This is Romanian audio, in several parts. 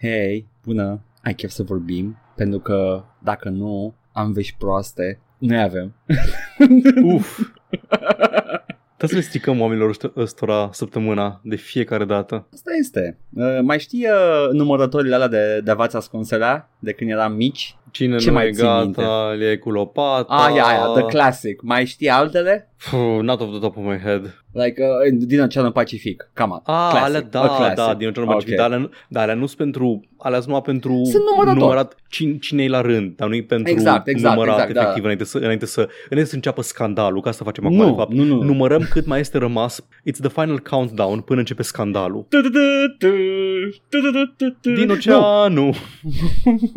hei, bună, ai chef să vorbim? Pentru că dacă nu, am vești proaste. Noi avem. Uf. Trebuie să le stricăm oamenilor ăștia- ăstora săptămâna de fiecare dată. Asta este. Uh, mai știi uh, numărătorile alea de, de avați ascunselea de când eram mici? Cine Ce nu mai e ții gata, minte? le iei cu lopata. Aia, aia, the classic. Mai știi altele? Puh, not off the top of my head. Like uh, din Oceanul Pacific. Cam on. Ah, Classic. alea, A da, classic. da, din Oceanul Ok. Pacific, dar alea, nu- dar alea nu sunt pentru, alea sunt numai pentru Sunt numărător. numărat cine, cine e la rând, dar nu e pentru Exact, exact, numărat exact, da. efectiv înainte, să, înainte, să, înainte să înceapă scandalul, că asta facem acum, Nu, de fapt. nu, nu. Numărăm cât mai este rămas, it's the final countdown până începe scandalul. Din Nu. oceanul.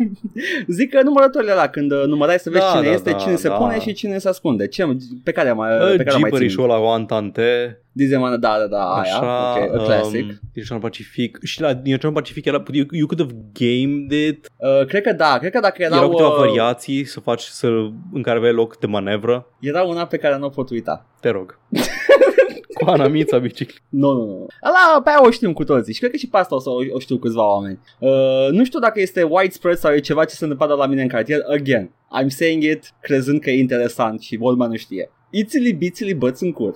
Zic că numărătorile ăla, când uh, numărai să vezi Da, cine da, este, da, cine se da. pune și cine se ascunde. Ce, pe care mai, pe care mai Jeeperișul țin? ăla cu Antante, Dizemana, da, da, da, aia, așa, ok, a classic. um, din Oceanul Pacific. Și la din Oceanul Pacific era, you, you could have gamed it, Uh, cred că da, cred că dacă erau, erau câteva uh, variații să faci, să, în care aveai loc de manevră. era una pe care nu o pot uita. Te rog. cu Anamița bicicletă. Nu, nu, nu. Ala, pe aia o știm cu toții și cred că și pe asta o să o, o știu câțiva oameni. Uh, nu știu dacă este widespread sau e ceva ce se întâmplă la mine în cartier. Again, I'm saying it crezând că e interesant și Goldman nu știe. Ițili bițili băți în cur.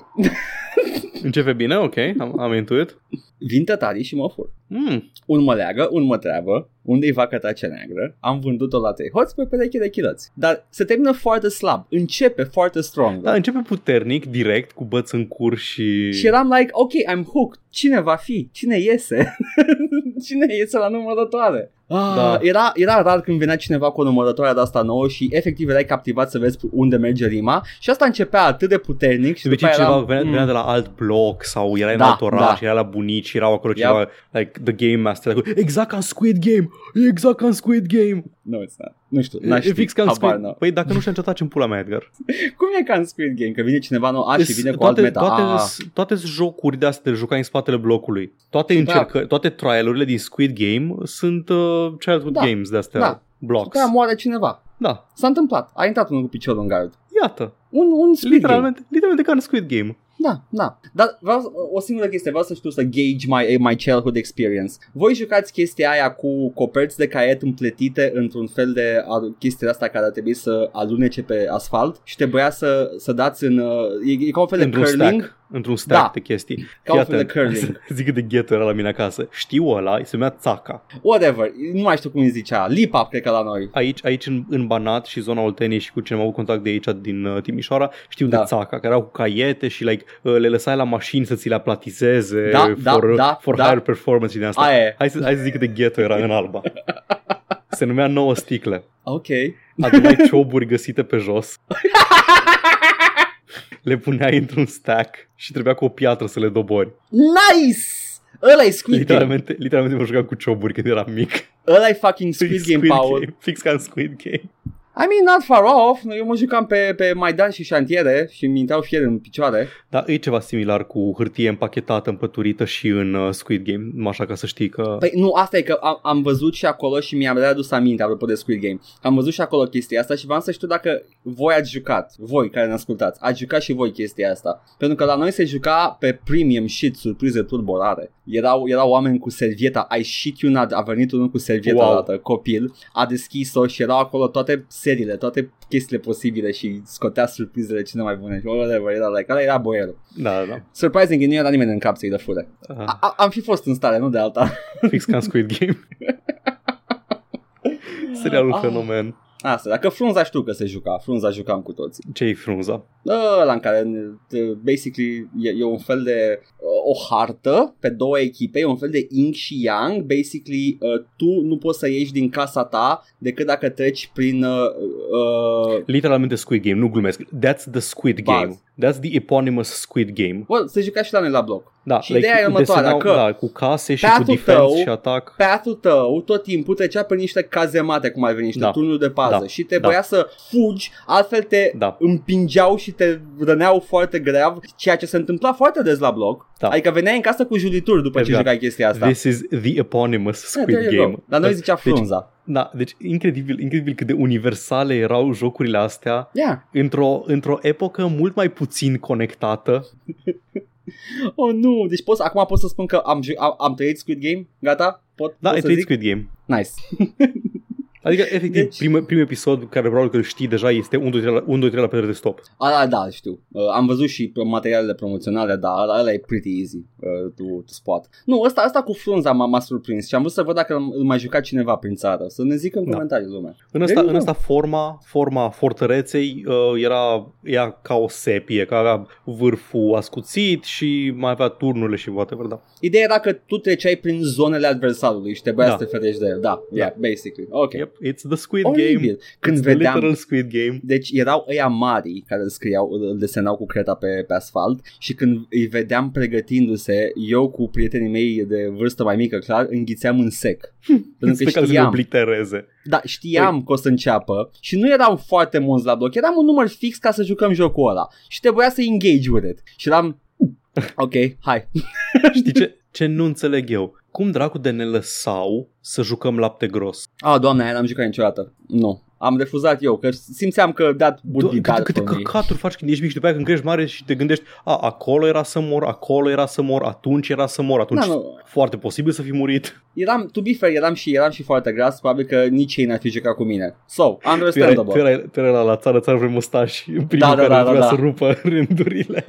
Începe bine, ok, am, am intuit. Vin tătarii și mă fur. Mm, Un mă leagă, un mă treabă, unde-i vaca ta cea neagră, am vândut-o la trei hoți pe pereche de chiloți. Dar se termină foarte slab, începe foarte strong. da, începe puternic, direct, cu băți în cur și... Și eram like, ok, I'm hooked. Cine va fi? Cine iese? Cine iese la numărătoare? Ah, Da. era, era rar când venea cineva cu o numărătoare de asta nouă și efectiv erai captivat să vezi unde merge rima și asta începea atât de puternic și De după obicei aia cineva eram, venea, mm, venea de la alt bloc sau era în Da, alt oraș, da. era la bunici, erau acolo Yep. cineva, like, the game master, like, exact ca în Squid Game, exact ca în Squid Game. No, it's not. Nu știu, E, n-aș e ști, fix ca în habar Squid n-am. Păi dacă nu știu ce în pula mea, Edgar. Cum e ca în Squid Game? Că vine cineva nou, a, și Is- vine cu toate, alt meta. toate, ah. toate jocuri de astea de jucai în spatele blocului. Toate Da. încercă, toate trialurile din Squid Game sunt uh, childhood Da. games de astea, Da. blocks. După aia moare cineva. Da, S-a întâmplat. A intrat unul cu piciorul în gard. iată, Un, un Squid Game. literalmente, literalmente ca în Squid Game. Da, da. Dar vreau, o singură chestie, vreau să știu să gauge my, my childhood experience. Voi jucați chestia aia cu coperți de caiet împletite într-un fel de a- chestia asta care ar trebui să alunece pe asfalt și trebuia să, să dați în... uh, E, e ca un fel de într-un curling. stack, într-un stack Da. de chestii. Ca un Fii fel de atent, curling. Zic cât de ghetto era la mine acasă. Știu ăla, se numea țaca. Whatever, nu mai știu cum îi zicea. Lip up, cred că la noi. Aici, aici în, în Banat și zona Olteniei și cu cine am avut contact de aici din uh, Timișoara, știu Da. de țaca, care erau cu caiete și like, uh, le lăsai la mașini să ți le aplatizeze Da, da, for, da, for da. higher performance și din asta. Aia e. Hai să, hai să zic cât de ghetto era în Alba. Se numea nouă sticle. Ok. Adunai cioburi găsite pe jos. Le puneai într-un stack și trebuia cu o piatră să le dobori. Nice! Ăla e Squid Game. Literalmente, literalmente mă jucam cu cioburi când eram mic. Ăla e fucking Squid Game power. Game. Fix ca în Squid Game. I mean, not far off. Eu mă jucam pe, pe Maidan și șantiere și mi intrau fier în picioare. Dar e ceva similar cu hârtie împachetată, împăturită și în uh, Squid Game, numai așa ca să știi că... Păi nu, asta e că am, am văzut și acolo și mi-am readus aminte apropo de Squid Game. Am văzut și acolo chestia asta și vreau să știu dacă voi ați jucat, voi care ne ascultați, ați jucat și voi chestia asta. Pentru că la noi se juca pe premium shit, surprize turborare. Erau, erau oameni cu servieta, I shit you not, a venit unul cu servieta Wow. wow. dată, copil, a deschis-o și erau acolo toate seriile, toate chestiile posibile și scotea surprizele cele mai bune și whatever, era like, ăla era boierul. Da, da. Surprising, nu era nimeni în cap să-i dă fure. Uh, A- a- am fi fost în stare, nu de alta. fix ca în Squid Game. Serialul Ah. fenomen. Asta, dacă frunza știu că se juca, frunza jucam cu toții. Ce-i frunza? Ăla în care, uh, basically, e, e un fel de uh, o hartă pe două echipe, e un fel de yin și yang. Basically, uh, tu nu poți să ieși din casa ta decât dacă treci prin... Uh, uh, Literalmente Squid Game, nu glumesc. That's the Squid Baz. Game. That's the eponymous Squid Game. well, se juca și la noi la bloc. Da, Și ideea e următoarea, desenau- că da, cu case și cu path-ul defense tău- și atac. Path-ul tău tot timpul trecea pe niște cazemate, cum ar veni, niște Da. turnuri de pază Da. și trebuia să fugi, altfel te Da. împingeau și te răneau foarte grav, ceea ce se întâmpla foarte des la bloc. Da. Adică veneai în casă cu julituri după ce Exact. jucai chestia asta. This is the eponymous Yeah, Squid there you Game. go. Dar noi zicea Deci, frunza. da, deci incredibil, incredibil cât de universale erau jocurile astea Yeah. într-o, într-o epocă mult mai puțin conectată. Oh nu, deci pot, acum pot să spun că am, ju- am, am trăit Squid Game? Gata? Pot, Da, pot ai să trăit zic? Squid Game. Nice. Adică, efectiv, Deci- deci... primul, primul episod, care probabil că îl știi deja, este 1, 2, 3 la, 1, 2, 3 la pedere de stop. A, da, știu. Uh, am văzut și pe materialele promoționale, dar ăla, ăla e pretty easy uh, to, to spot. Nu, ăsta, ăsta cu frunza m-a, m-a surprins și am vrut să văd dacă îl mai jucat cineva prin țară. Să ne zică în Da. comentarii lumea. În asta, There you în go. asta forma, forma fortăreței uh, era ea ca o sepie, ca avea vârful ascuțit și mai avea turnurile și whatever, da. Ideea era că tu treceai prin zonele adversarului și trebuia Da. să te ferești de el. Da, yeah, basically. Ok. Yep, it's the Squid Game. Oribil. Când it's the vedeam, literal Squid Game. Deci erau ăia mari care îl scriau, îl desenau cu creta pe, pe asfalt și când îi vedeam pregătindu-se, eu cu prietenii mei de vârstă mai mică, clar, înghițeam în sec. Pentru Pe că care să ne știam, oblitereze. da, știam că o să înceapă și nu eram foarte mulți la bloc, eram un număr fix ca să jucăm jocul ăla și trebuia să engage with it. Și eram, ok, hai. Știi ce, ce nu înțeleg eu? Cum dracu de ne lăsau să jucăm lapte gros? Ah, doamne, aia n-am jucat niciodată. Nu. Am refuzat eu, că simțeam că that would be Do- câte, bad câte for me. căcaturi faci când ești mic și după aia când crești mare și te gândești a, acolo era să mor, acolo era să mor, atunci era să mor, atunci Da, nu. foarte posibil să fi murit. Eram, to be fair, eram și, eram și foarte gras, probabil că nici ei n-ar fi jucat cu mine. So, Tu erai, understandable. tu erai, tu erai la, la țară, țară vrei mustași, în primul Da, da, care da, da, vrea da. să rupă rândurile.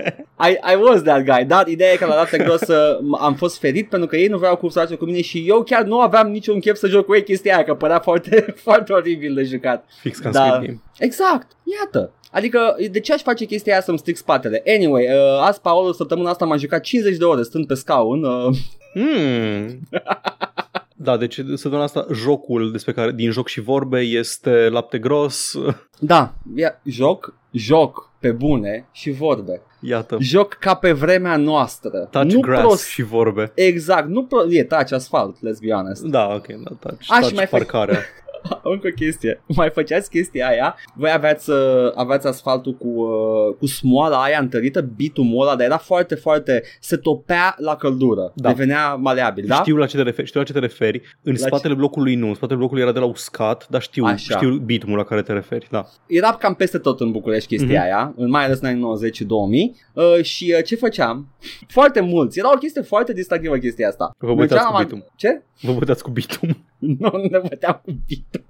I, I was that guy, dar ideea e că la data gros uh, m- am fost ferit pentru că ei nu vreau cu să joace cu mine și eu chiar nu aveam niciun chef să joc cu ei chestia aia, că părea foarte, foarte oribil de jucat. Fix ca în Da. Squid Game. Exact, iată. Adică, de ce aș face chestia aia să-mi stric spatele? Anyway, uh, azi, Paolo, săptămâna asta m-am jucat 50 de ore stând pe scaun. Uh, Mm. Da, deci săptămâna asta jocul despre care, din joc și vorbe este lapte gros. da, ia, joc, joc pe bune și vorbe. Iată, Joc ca pe vremea noastră. touch nu grass prost. și vorbe. Exact, nu pro... e touch asfalt, let's be honest. Da, ok, da, touch, Aș, și touch mai fac- parcarea. Încă o chestie. Mai făceați chestia aia? Voi aveați, uh, aveați asfaltul cu, uh, cu smoala aia întărită, bitumul ăla, dar era foarte, foarte... Se topea la căldură. Da. Devenea maleabil, da? Știu la ce te referi, știu la ce te referi. În La spatele blocului nu, în spatele blocului era de la uscat, dar știu, Așa. știu bitumul la care te referi, da. Era cam peste tot în București chestia Mhm. aia, în mai ales în anii 90 și 2000. Uh, și uh, ce făceam? Foarte mulți. Era o chestie foarte distractivă chestia asta. Vă băteați Mergeam cu la bitum. Ce? Vă băteați cu bitum. Nu, nu ne băteam cu bitum.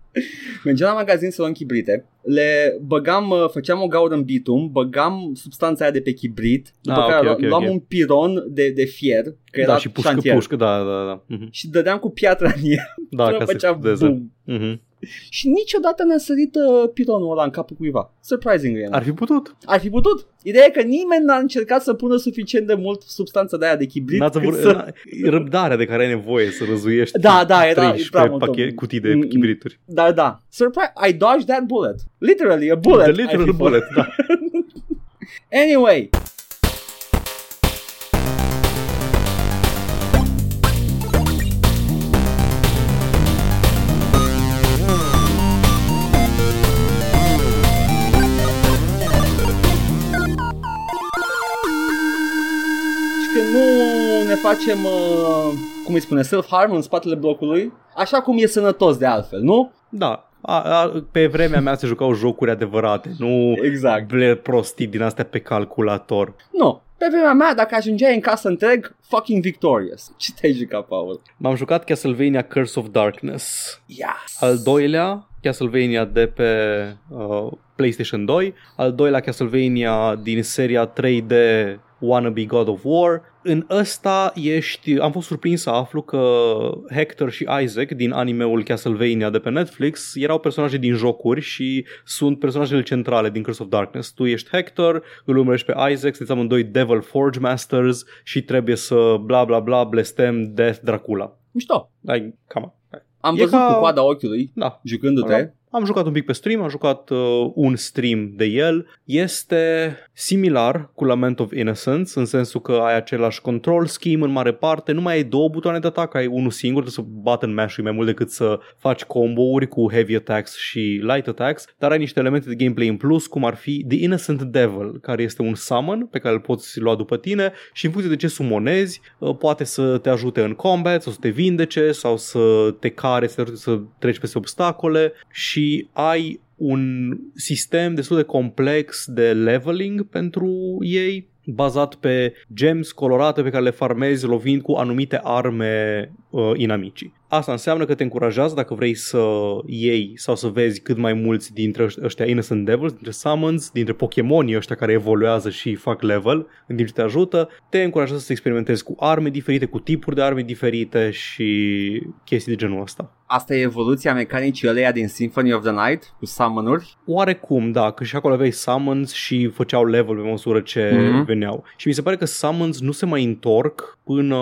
Mergeam la magazin să luăm chibrite, le băgam, uh, făceam o gaură în bitum, băgam substanța aia de pe chibrit, după Ah, care ok, ok, luam ok. un piron de, de fier, că era da, și pușcă, șantier, pușcă, da, da, da. Mhm. și dădeam cu piatra în el Da, până ca să făcea explodeze. boom. Mhm. Și niciodată n-a sărit uh, pironul ăla în capul cuiva. Surprisingly enough. Ar fi putut. Ar fi putut. Ideea e că nimeni n-a încercat să pună suficient de mult substanță de aia de chibrit. N-ați cât avut, să... n- răbdarea de care ai nevoie să răzuiești Da, da, era- 13 prea mult pachet, om. cutii de Mm, mm. chibrituri. Da, da. Surprise, I dodged that bullet. Literally, a bullet. The I literal fi fost. bullet, da. Anyway. Facem, uh, cum îi spune, self-harm în spatele blocului, așa cum e sănătos de altfel, nu? Da. A, a, pe vremea mea se jucau jocuri adevărate, nu Exact. ble prostii din astea pe calculator. Nu. Pe vremea mea, dacă ajungeai în casă întreg, fucking victorious. Ce te-ai jucat, Paul? M-am jucat Castlevania Curse of Darkness. Yes. Al doilea, Castlevania de pe uh, PlayStation 2. Al doilea Castlevania din seria 3D Wannabe God of War. În ăsta ești, am fost surprins să aflu că Hector și Isaac din animeul Castlevania de pe Netflix erau personaje din jocuri și sunt personajele centrale din Curse of Darkness. Tu ești Hector, îl urmărești pe Isaac, sunteți amândoi Devil Forge Masters și trebuie să bla bla bla blestem Death Dracula. Mișto. Like, come on. Am E văzut ca- cu coada ochiului, Da, jucându-te. Am, am jucat un pic pe stream, am jucat uh, un stream de el. Este similar cu Lament of Innocence, în sensul că ai același control scheme în mare parte, nu mai ai două butoane de atac, ai unul singur, trebuie să button mash mai mult decât să faci combo-uri cu heavy attacks și light attacks, dar ai niște elemente de gameplay în plus, cum ar fi The Innocent Devil, care este un summon pe care îl poți lua după tine și în funcție de ce sumonezi, uh, poate să te ajute în combat sau să te vindece sau să te care, să te ajute să treci peste obstacole și ai un sistem destul de complex de leveling pentru ei bazat pe gems colorate pe care le farmezi lovind cu anumite arme uh, inamicii. Asta înseamnă că te încurajează dacă vrei să iei sau să vezi cât mai mulți dintre ăștia Innocent Devils, dintre Summons, dintre Pokémonii ăștia care evoluează și fac level în timp ce te ajută, te încurajează să experimentezi cu arme diferite, cu tipuri de arme diferite și chestii de genul ăsta. Asta e evoluția mecanicii ăleia din Symphony of the Night cu summon-uri? Oarecum, da, că și acolo aveai summons și făceau level pe măsură ce Mhm. mm-hmm. veneau. Și mi se pare că summons nu se mai întorc până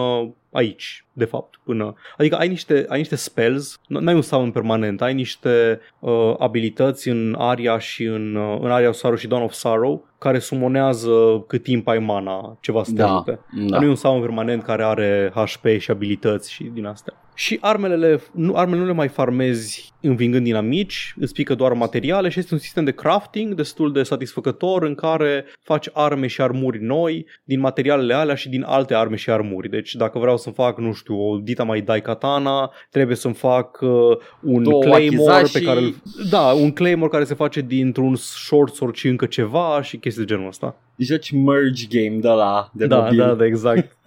aici, de fapt, până... Adică ai niște, ai niște spells, nu ai un summon permanent, ai niște uh, abilități în Aria și în, uh, în Aria of Sorrow și Dawn of Sorrow care sumonează cât timp ai mana, ceva să te Da, ajute. da. Dar nu e un summon permanent care are HP și abilități și din astea. Și armele, nu, armele nu le mai farmezi învingând dinamici, îți pică doar materiale și este un sistem de crafting destul de satisfăcător în care faci arme și armuri noi din materialele alea și din alte arme și armuri. Deci dacă vreau să fac, nu știu, o Dita mai Dai Katana, trebuie să-mi fac uh, un Două Claymore Wakizashi. pe care îl- Da, un Claymore care se face dintr-un short sword și încă ceva și chestii de genul ăsta. Joci merge game de la de Da, mobil. da, da, exact.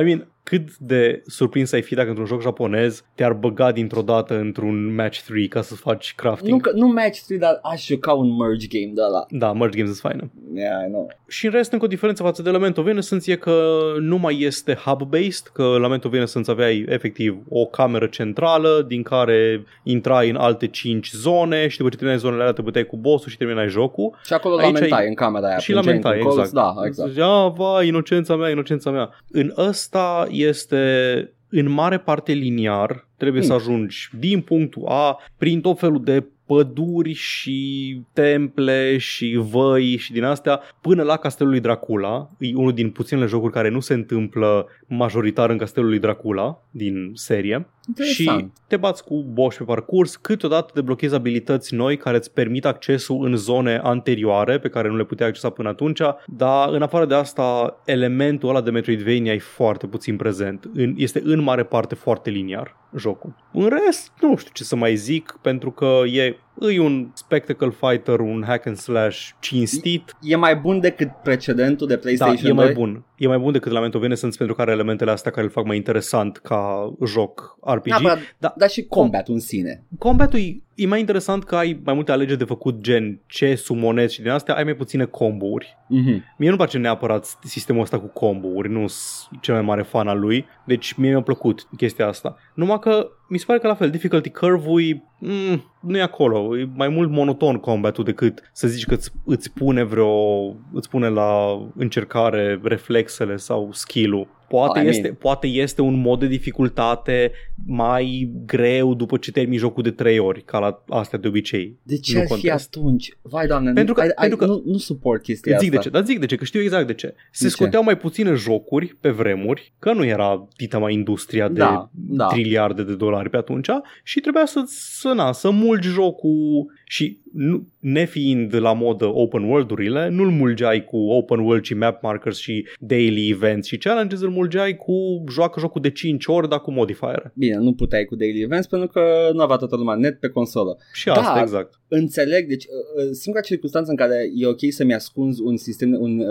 I mean, cât de surprins ai fi dacă într-un joc japonez te-ar băga dintr-o dată într-un match 3 ca să faci Nu, crafting. că, nu match 3, dar aș juca un merge game de la. Da, merge games sunt faine. Yeah, I know. Și în rest, încă o diferență față de Lament of Innocence e că nu mai este hub-based, că Lament of Innocence aveai efectiv o cameră centrală din care intrai în alte 5 zone și după ce terminai zonele alea te băteai cu bossul și terminai jocul. Și acolo Aici lamentai ai- în camera aia. și plângeai lamentai, într-un colț. exact. Da, exact. Zicea, vai, inocența mea, inocența mea. În ăsta este în mare parte liniar, trebuie Hmm. să ajungi din punctul A prin tot felul de păduri și temple și văi și din astea până la Castelul lui Dracula. E unul din puținele jocuri care nu se întâmplă majoritar în Castelul lui Dracula din serie. Și Interesant. te bați cu boși pe parcurs, câteodată deblochezi abilități noi care îți permit accesul în zone anterioare pe care nu le puteai accesa până atunci, dar în afară de asta, elementul ăla de Metroidvania e foarte puțin prezent. În, este în mare parte foarte liniar jocul. În rest, nu știu ce să mai zic, pentru că e, e un spectacle fighter, un hack and slash cinstit, E mai bun decât precedentul de da, PlayStation e mai 2? bun. E mai bun decât Lament of Innocence pentru că are elementele astea care îl fac mai interesant ca joc RPG. Neapărat, Da. dar și combatul în sine. Combatul e, e mai interesant că ai mai multe alegeri de făcut gen ce sumonezi și din astea ai mai puține combo-uri. Mhm. Mie nu-mi place neapărat sistemul ăsta cu combo-uri, nu sunt cel mai mare fan al lui, deci mie mi-a plăcut chestia asta. Numai că mi se pare că la fel, difficulty curve-ul e, mm, nu e acolo, e mai mult monoton combatul decât să zici că îți, îți pune vreo, îți pune la încercare reflexele sau skill-ul. Poate, I mean- este, poate este un mod de dificultate mai greu după ce termini jocul de trei ori, ca la astea de obicei. De ce Nu ar fi contest. atunci? Vai, doamne, Pentru că- ai, ai, pentru că- nu, nu suport chestia Îți zic de asta. ce, dar zic de ce, că știu exact de ce. Se De ce? scoteau mai puține jocuri pe vremuri, că nu era dita mai industria de Da, da. triliarde de dolari pe atunci și trebuia să, să, na, să mulgi jocul și nu, nefiind la modă open world-urile, nu-l mulgeai cu open world și map markers și daily events și challenges, îl mulgeai cu joacă jocul de 5 ori, dar cu modifiere. Bine, nu puteai cu daily events pentru că nu avea toată lumea net pe consolă. Și asta, Da. exact. Înțeleg, deci uh, uh, singura circunstanță în care e ok să-mi ascunzi un sistem, un, uh,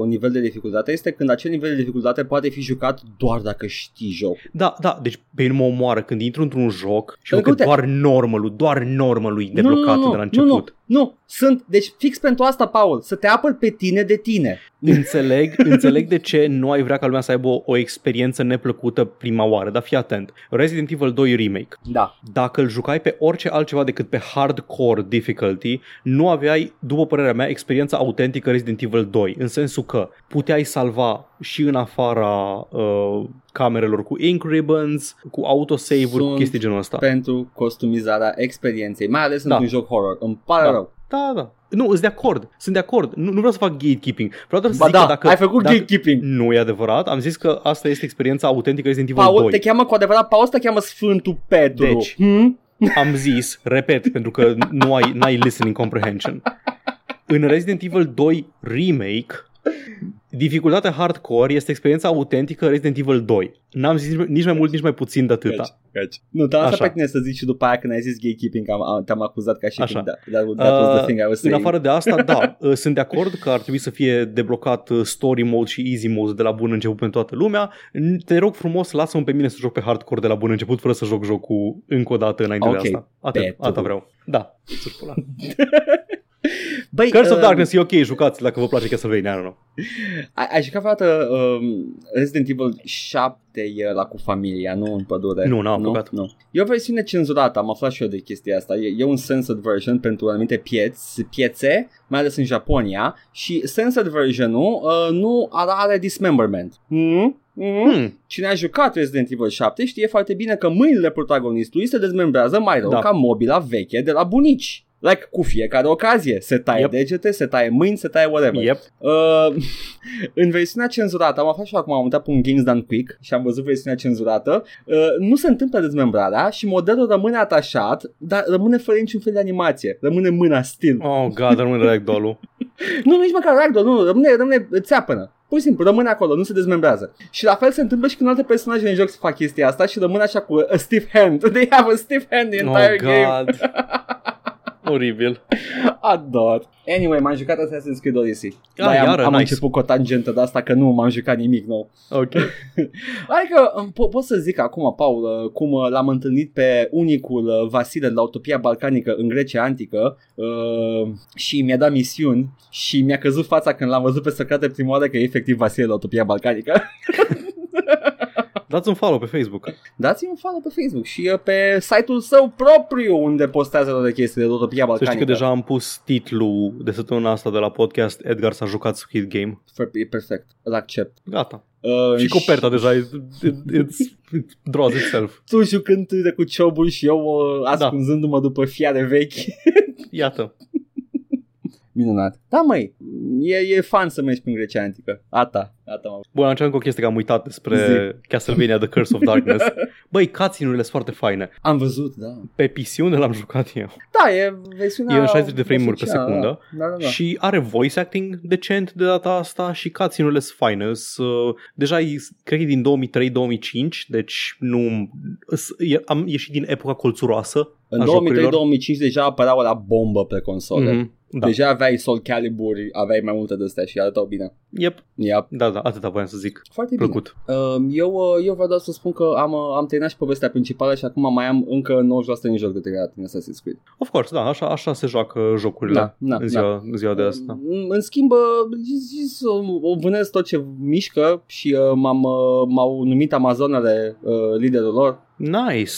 un nivel de dificultate este când acel nivel de dificultate poate fi jucat doar dacă știi joc. Da, da, deci pe mine mă omoară când intru într-un joc și văd Pentru că că doar normal doar normal e deblocat de la început. Nu, nu, nu, sunt, deci fix pentru asta, Paul, să te apăr pe tine de tine. Înțeleg, înțeleg de ce nu ai vrea ca lumea să aibă o, o experiență neplăcută prima oară, dar fii atent. Resident Evil 2 Remake. Da. Dacă îl jucai pe orice altceva decât pe hardcore difficulty, nu aveai, după părerea mea, experiența autentică Resident Evil 2, în sensul că puteai salva și în afara uh, camerelor cu ink ribbons, cu autosave-uri, cu Sunt chestii genul ăsta. Pentru customizarea experienței, mai ales Da. într-un joc horror. Îmi pare Da. rău. Da, da. Nu, sunt de acord. Sunt de acord. Nu, nu vreau să fac gatekeeping. Vreau doar să Ba zic da, că dacă... ai făcut dacă... gatekeeping. Nu e adevărat. Am zis că asta este experiența autentică Resident Evil Paul, 2. te cheamă cu adevărat, Paul te cheamă Sfântul Petru. Deci. Hmm? Am zis, repet, pentru că nu ai, n-ai listening comprehension. În Resident Evil 2 Remake Dificultatea hardcore este experiența autentică Resident Evil 2. N-am zis nici mai mult, nici mai puțin de atâta. Căci, căci. Nu, dar asta Așa. pe tine să zici și după aia când ai zis gatekeeping, am, am, te-am acuzat ca și Așa. cum da, that, that was the Uh, thing I was În saying. afară de asta, da, uh, sunt de acord că ar trebui să fie deblocat uh, story mode și easy mode de la bun început pentru toată lumea. N- Te rog frumos, lasă-mă pe mine să joc pe hardcore de la bun început fără să joc jocul încă o dată înainte Ok. de asta. Atât, Pe atâta tu. vreau. Da, să-și pula. Băi, Curse of uh, Darkness e ok, jucați dacă vă place Castlevania, nu, nu. Ai, ai jucat vreodată um, Resident Evil 7 e la cu familia, nu în pădure? Nu, n-am nu? apucat. Nu. E o versiune cenzurată, am aflat și eu de chestia asta. E, e un censored version pentru anumite pieți, piețe, mai ales în Japonia, și censored version-ul uh, nu are dismemberment. Mm? Mm? Hmm. Cine a jucat Resident Evil 7 știe foarte bine că mâinile protagonistului se dezmembrează mai rău Da. ca mobila veche de la bunici. Like, cu fiecare ocazie. Se taie Yep. degete, se taie mâini, se taie whatever. Yep. Uh, în versiunea cenzurată, am aflat și acum, am uitat pe un Games Done Quick și am văzut versiunea cenzurată, uh, nu se întâmplă dezmembrarea și modelul rămâne atașat, dar rămâne fără niciun fel de animație. Rămâne mâna still. Oh, god, rămâne ragdoll-ul. Nu, nici măcar ragdoll, nu, rămâne, rămâne țeapănă. Pur și simplu, rămâne acolo, nu se dezmembrează. Și la fel se întâmplă și când alte personaje în joc să fac chestia asta și rămâne așa cu a stiff hand. They have a stiff hand the entire Oh, game. God. Oribil. Ador. Anyway, m-am jucat Assassin's Creed Odyssey. Ah, Dar am, iară, am nice. început cu o tangentă de asta că nu m-am jucat nimic nou. Ok. Adică um, po- pot să zic acum, Paul, uh, cum uh, l-am întâlnit pe unicul uh, Vasile de la Utopia Balcanică în Grecia Antică uh, și mi-a dat misiuni și mi-a căzut fața când l-am văzut pe Socrate prima oară că e efectiv Vasile de la Utopia Balcanică. Dați un follow pe Facebook. Dați-mi un follow pe Facebook și uh, pe site-ul său propriu unde postează toate chestiile de Utopia Să Balcanică. știi că deja am pus titlul de săptămâna asta de la podcast Edgar s-a jucat Squid Game. E perfect, îl accept. Gata. Uh, Și coperta deja, it, it, it's, it draws itself. tu jucând de cu ciobul și eu uh, ascunzându-mă după fiare vechi. Iată. Minunat. Da, măi, e, e fan să mergi prin Grecia Antică. Ata, ata, mă. Bun, am încercat cu o chestie că am uitat despre Zi. Castlevania The Curse of Darkness. Băi, cutscene-urile sunt foarte faine. Am văzut, da. Pe PC unde l-am jucat eu. Da, e versiunea E în 60 de frame-uri pe oficială, secundă. Da, da, da. Și are voice acting decent de data asta și cutscene-urile sunt faine. Sunt, uh, deja e, cred că e din 2003-2005, deci nu... s- e- Am ieșit din epoca colțuroasă În a 2003-2005 jocurilor. deja apăreau la bombă pe console. Mhm, Da. Deja aveai Soul Calibur, aveai mai multe de astea și arătau bine. Yep. Yep. Da, da, atâta voiam să zic. Foarte bine. Plăcut. Uh, Eu, uh, eu vreau doar să spun că am, uh, am terminat și povestea principală și acum mai am încă 90% în joc de terminat în Assassin's Creed. Of course, da, așa, așa se joacă jocurile Da, da, în, ziua, în ziua de asta. Mm, În schimb, uh, zis, o- o vânez tot ce mișcă și uh, m-am, uh, m-au numit Amazonele uh, liderul lor. Nice!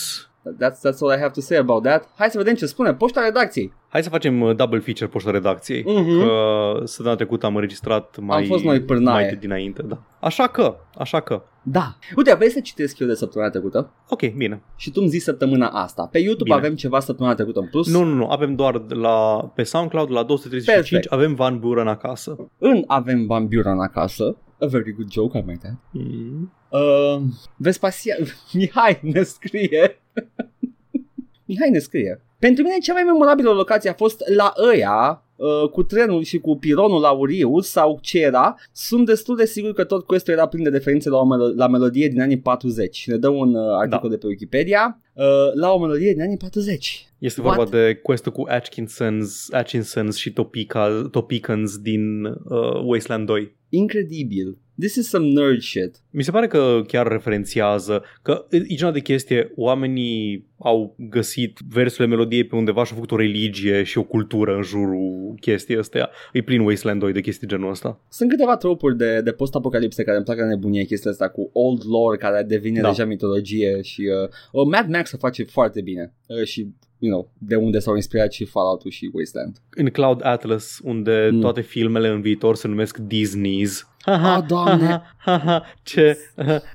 That's, that's all I have to say about that. Hai să vedem ce spune poșta redacției. Hai să facem uh, double feature poșta redacției. Mhm. Că săptămâna trecută am înregistrat mai, fost noi pârnaie. mai de dinainte. Da. Așa că, așa că. Da. Uite, vrei să citesc eu de săptămâna trecută? Ok, bine. Și tu îmi zici săptămâna asta. Pe YouTube Bine. avem ceva săptămâna trecută în plus. Nu, nu, nu, avem doar de la, pe SoundCloud la 235 Perfect. avem Van Buren acasă. În avem Van Buren acasă. A very good joke, I might add. Mm. Uh, Vespasia... Mihai ne scrie... Mihai ne scrie. Pentru mine cea mai memorabilă locație a fost la ăia, uh, cu trenul și cu pironul auriu sau ce era, sunt destul de sigur că tot questul era plin de referințe la o melo- la melodie din anii 40. Ne dă un uh, articol de pe Wikipedia uh, la o melodie din anii 40. Este What? vorba de quest cu Atkinsons, Atkinsons și Topeka, Topicans din uh, Wasteland 2. Incredibil. This is some nerd shit. Mi se pare că chiar referențiază că e genul de chestie, oamenii au găsit versurile melodiei pe undeva și au făcut o religie și o cultură în jurul chestii astea. E plin Wasteland 2 de chestii genul ăsta. Sunt câteva tropuri de, de post-apocalipse care îmi plac la nebunie chestia asta cu old lore care devine Da. deja mitologie și uh, uh, Mad Max o face foarte bine uh, și you know, de unde s-au inspirat și Fallout și Wasteland. În Cloud Atlas, unde Mm. toate filmele în viitor se numesc Disney's. Ah, Doamne! Ha, ha, ha, ce,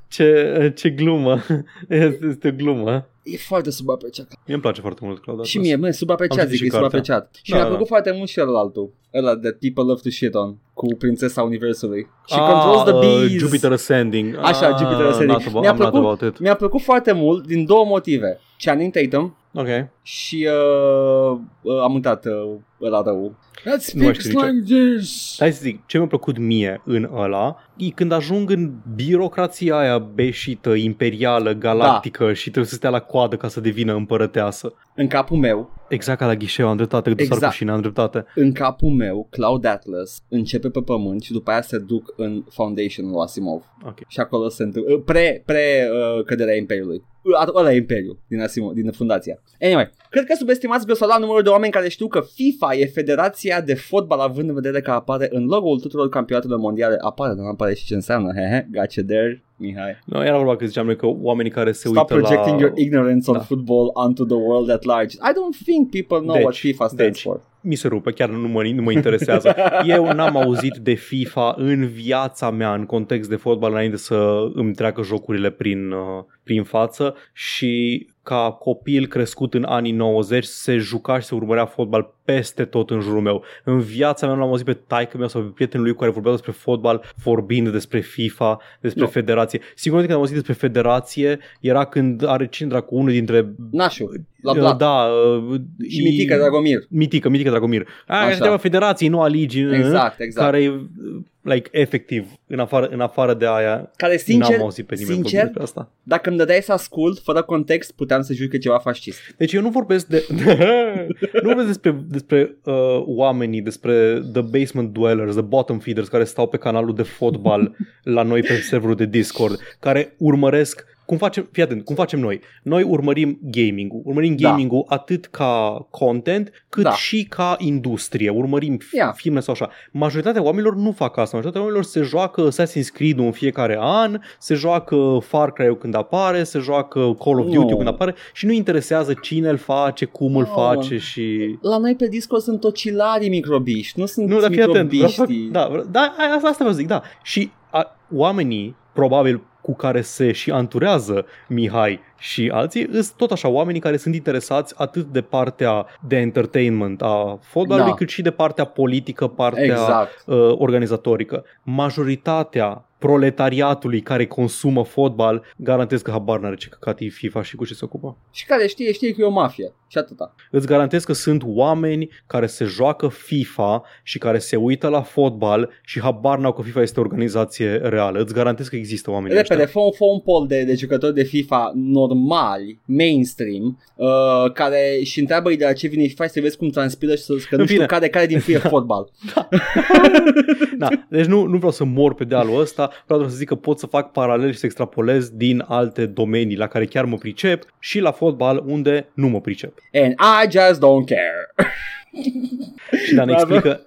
ce, ce glumă. Este, este o glumă. E foarte subapreciat. Mie îmi place foarte mult Cloud Atlas. Și mie, mă, Am subapreciat, citit zic, și e cartea. subapreciat. Și Da, mi-a da. plăcut foarte mult și ălaltul. Ăla de People Love to Shit On, cu prințesa Universului. Și Ah, Controls the uh, Bees. Jupiter Ascending. Așa, Ah, Jupiter Ascending. Not about, Mi-a I'm not plăcut- about it. Mi-a plăcut foarte mult din două motive. Channing Tatum Ok. și uh, uh, am uitat uh, ăla rău. Let's Nu mai fix știu nici- like this. Hai să zic, ce mi-a plăcut mie în ăla e când ajung în birocrația aia beșită, imperială, galactică da. și trebuie să stea la coadă ca să devină împărăteasă. În capul meu, Exact ca la ghișeu, am dreptate, exact. Exact. rușine, am dreptate. în capul meu, Cloud Atlas începe pe pământ și după aia se duc în Foundation lui Asimov. Ok. Și acolo se întâmplă, uh, pre, pre uh, căderea Imperiului. Uh, Ăla e Imperiul din, Asimov, din fundația. Anyway, cred că subestimați grosolan numărul de oameni care știu că FIFA e federația de fotbal având în vedere că apare în logo-ul tuturor campionatelor mondiale. Apare, dar nu apare și ce înseamnă. Hehe, gotcha there, Mihai. No, era vorba că ziceam noi că oamenii care se Stop uită projecting la... your ignorance on Da. football onto the world at large. I don't think people know Deci, what FIFA stands deci. for. mi se rupe, chiar nu mă, nu mă interesează. Eu n-am auzit de FIFA în viața mea în context de fotbal înainte să îmi treacă jocurile prin, uh, prin față și ca copil crescut în anii 90 se juca și se urmărea fotbal peste tot în jurul meu. În viața mea nu l-am auzit pe taică meu sau pe prietenul lui care vorbea despre fotbal vorbind despre FIFA, despre Nu. federație. Sigur că când am auzit despre federație era când are cine dracu unul dintre Nașu, la uh, blat. da, uh, Și Mitică Dragomir. Mitică, Mitică Dragomir. Aia Așa. se treaba federației, nu a ligii. Exact, exact. Care e, like, efectiv, în afară, în afară de aia, Care, n-am sincer, auzit pe nimeni sincer, vorbind despre asta. dacă îmi dădeai să ascult, fără context, puteam să jur că e ceva fascist. Deci eu nu vorbesc de... nu vorbesc despre, despre uh, oamenii, despre the basement dwellers, the bottom feeders care stau pe canalul de fotbal la noi pe serverul de Discord, care urmăresc cum facem, fii atent, cum facem noi? Noi urmărim gaming-ul. Urmărim Da. gaming-ul atât ca content, cât Da. și ca industrie. Urmărim f- Ia. filme sau așa. Majoritatea oamenilor nu fac asta. Majoritatea oamenilor se joacă Assassin's Creed-ul în fiecare an, se joacă Far Cry-ul când apare, se joacă Call of Nu. Duty-ul când apare și nu interesează cine îl face, cum îl Nu. face și... La noi pe Discord sunt tocilarii microbiști, nu sunt Nu, dar fii atent. Vreau să fac, microbiștii. da, vreau- da, aia- asta, asta vreau să zic, da. Și a, oamenii, probabil cu care se și anturează Mihai și alții, sunt tot așa oamenii care sunt interesați atât de partea de entertainment a fotbalului, Da. cât și de partea politică, partea Exact. uh, organizatorică. Majoritatea proletariatului care consumă fotbal, garantez că habar n-are ce căcat e FIFA și cu ce se ocupă. Și care știe, știe că e o mafie. Și atâta. Îți garantez că sunt oameni care se joacă FIFA și care se uită la fotbal și habar n-au că FIFA este o organizație reală. Îți garantez că există oameni Repede, ăștia. fă un, fă un poll de, de jucători de FIFA normali, mainstream, uh, care și întreabă de la ce vine FIFA să vezi cum transpiră și să că nu În știu fine. care, care din fie fotbal. Da. Deci nu, nu vreau să mor pe dealul ăsta, vreau doar să zic că pot să fac paralel și să extrapolez din alte domenii la care chiar mă pricep și la fotbal unde nu mă pricep. And I just don't care. Și da, ne Bravo. explică,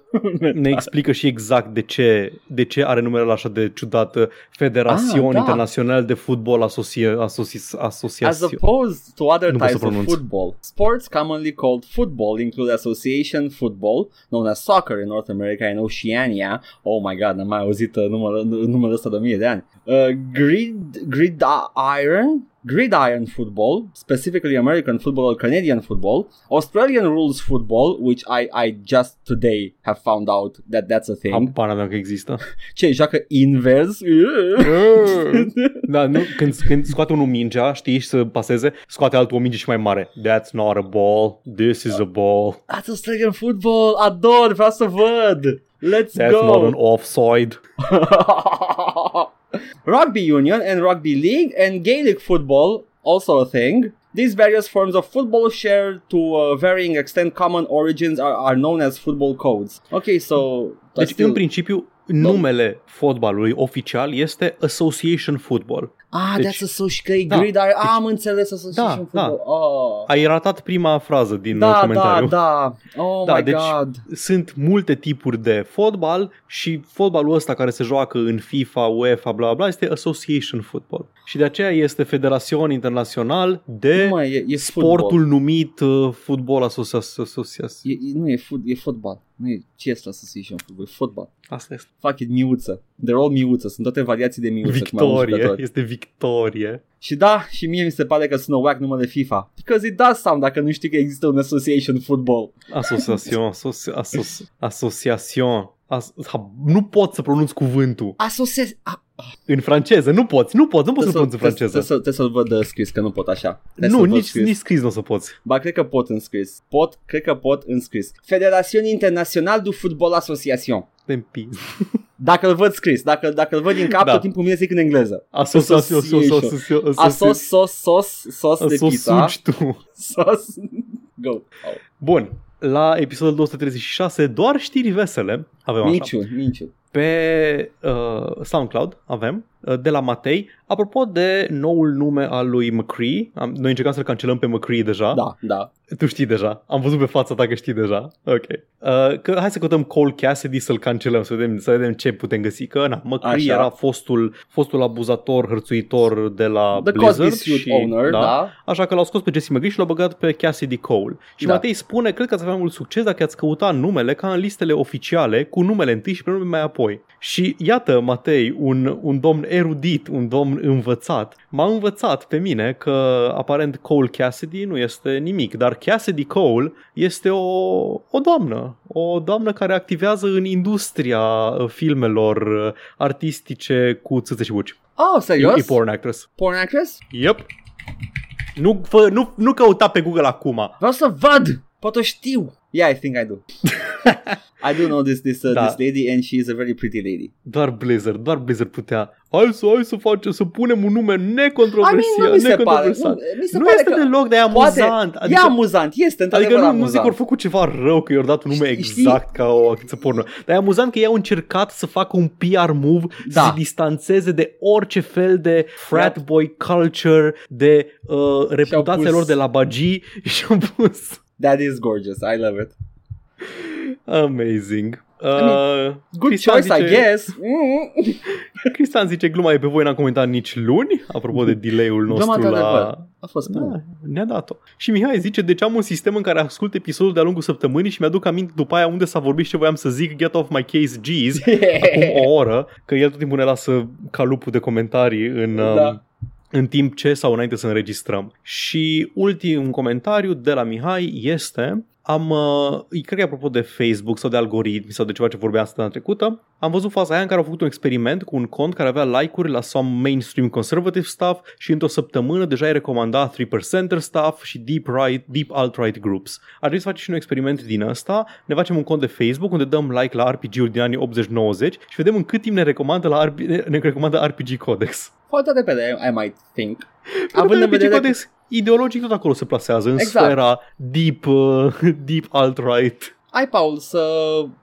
ne explică și exact de ce, de ce are numele ăla așa de ciudat uh, Federațion Ah, da. Internațional de Fotbal Asocie, asoci, As Asociațion. opposed to other Nu pot să types of pronunț. football, sports commonly called football include association football, known as soccer in North America and Oceania. Oh my god, n-am mai auzit uh, numărul, numărul ăsta de mie de ani. Uh, grid, gridiron, gridiron football, specifically American football or Canadian football, Australian rules football, which I, I just today have found out that that's a thing. Habar n-aveam că există. Ce, joacă invers? da, nu, când, când scoate unul mingea, știi, și să paseze, scoate altul o minge și mai mare. That's not a ball, this is a ball. That's Australian football, ador, vreau să văd. Let's That's go. not an offside. rugby union and rugby league and Gaelic football also a thing. These various forms of football share to a varying extent common origins are, are known as football codes. Okay, so Deci, still- în principiu, numele fotbalului oficial este Association Football. ah, deci- that's a social că da, gridiron. ah, am înțeles association da. football. Oh. Ai ratat prima frază din uh, Da, da, comentariu. da. Oh Da, my deci god. sunt multe tipuri de fotbal și fotbalul ăsta care se joacă în FIFA, UEFA, bla bla, bla, este Association Football. Și de aceea este Federațion Internațional de Nu, mă, e, e sportul football. numit uh, Football Association. E, e, nu, e, fut, e fotbal. Nu e ce este association football, e fotbal. Asta este. Fuck it, miuță. They're all miuță. Sunt toate variații de miuță. cu mai mulți Victorie, jucători. este victorie. Și da, și mie mi se pare că sună whack numele FIFA. Because it does sound dacă nu știi că există un association football. Asociațion, asoci, asoci, asociațion. As, ha, nu pot să pronunț cuvântul. Asocia... A... În franceză, nu poți, nu poți, nu poți să Trebuie pronunți în trebuie- franceză. Trebuie să- trebuie să-l văd uh, scris, că nu pot așa. Trebuie Nu, să-l văd nici, scris. nici scris nu o să poți. Ba, cred că pot înscris. Pot, cred că pot înscris. Federațion Internațional du Football Association. Te împi. Dacă îl văd scris, dacă, dacă îl văd din cap, Da. tot timpul mine zic în engleză. Asociație, Association. asociație, A sos, sos, sos, sos de Să o pizza. sugi tu. Sos. Go. Oh. Bun, la episodul 236, doar știri vesele avem așa. Minciu, minciu. Pe uh, SoundCloud avem. uh, de la Matei. Apropo de noul nume al lui McCree, am, noi încercam să-l cancelăm pe McCree deja. Da, da. Tu știi deja. Am văzut pe fața ta că știi deja. Ok. Uh, că hai să căutăm Cole Cassidy să-l cancelăm, să vedem, să vedem ce putem găsi. Că na, McCree Așa. era fostul, fostul abuzator, hărțuitor de la The Cosby Blizzard. Suit și, owner, da. Așa că l-au scos pe Jesse McGree și l-au băgat pe Cassidy Cole. Și Da. Matei spune, cred că ați avea mult succes dacă ați căuta numele ca în listele oficiale, cu numele întâi și prenume mai apoi. Și iată, Matei, un, un domn erudit, un domn învățat, m-a învățat pe mine că aparent Cole Cassidy nu este nimic, dar Cassidy Cole este o, o doamnă, o doamnă care activează în industria uh, filmelor uh, artistice cu țâțe și buci. Oh, E, serios? e porn actress. Porn actress? Yep. Nu, fă, nu, nu căuta pe Google acum. Vreau să văd! Poate o știu. Yeah, I think I do. I do know this this, uh, Da. this lady and she is a very pretty lady. Doar Blizzard, doar Blizzard putea. Hai să, hai să facem, să punem un nume I mean, necontroversial. nu mi se pare. necontroversat. Nu, mi se Nu pare este că deloc, dar e poate, amuzant. e amuzant, este într-adevăr Adică nu, nu zic că amuzant. au făcut ceva rău că i-au dat un nume Știi- exact ca o actriță porno. Dar e amuzant că ei au încercat să facă un PR move Da. să se distanțeze de orice fel de frat boy culture, de uh, reputația pus- lor de la bagii și au pus That is gorgeous, I love it. amazing. Uh, Good Cristian choice, I zice- guess. Mm. Cristian zice gluma e pe voi, n-am comentat nici luni, apropo de delay-ul nostru Gluma, la... într-adevăr. A fost Da, bună. ne-a dat-o. Și Mihai zice, deci am un sistem în care ascult episodul de-a lungul săptămânii și mi-aduc aminte după aia unde s-a vorbit și ce voiam să zic, get off my case, geez, acum o oră, că el tot timpul ne lasă calupul de comentarii în... Da. um, în timp ce sau înainte să înregistrăm. Și ultimul comentariu de la Mihai este am, uh, cred că e apropo de Facebook sau de algoritmi sau de ceva ce vorbeam săptămâna trecută, am văzut faza aia în care au făcut un experiment cu un cont care avea like-uri la some mainstream conservative stuff și într-o săptămână deja îi recomanda 3%er stuff și deep right, deep alt-right groups. Ar trebui să facem și un experiment din ăsta, ne facem un cont de Facebook unde dăm like la RPG-uri din anii 80-90 și vedem în cât timp ne recomandă, la RP, ne recomandă RPG Codex. Foarte repede, I might think. Având Având în vedere că Codex, ideologic tot acolo se plasează, în Exact. sfera deep, uh, deep alt-right. Ai, Paul, să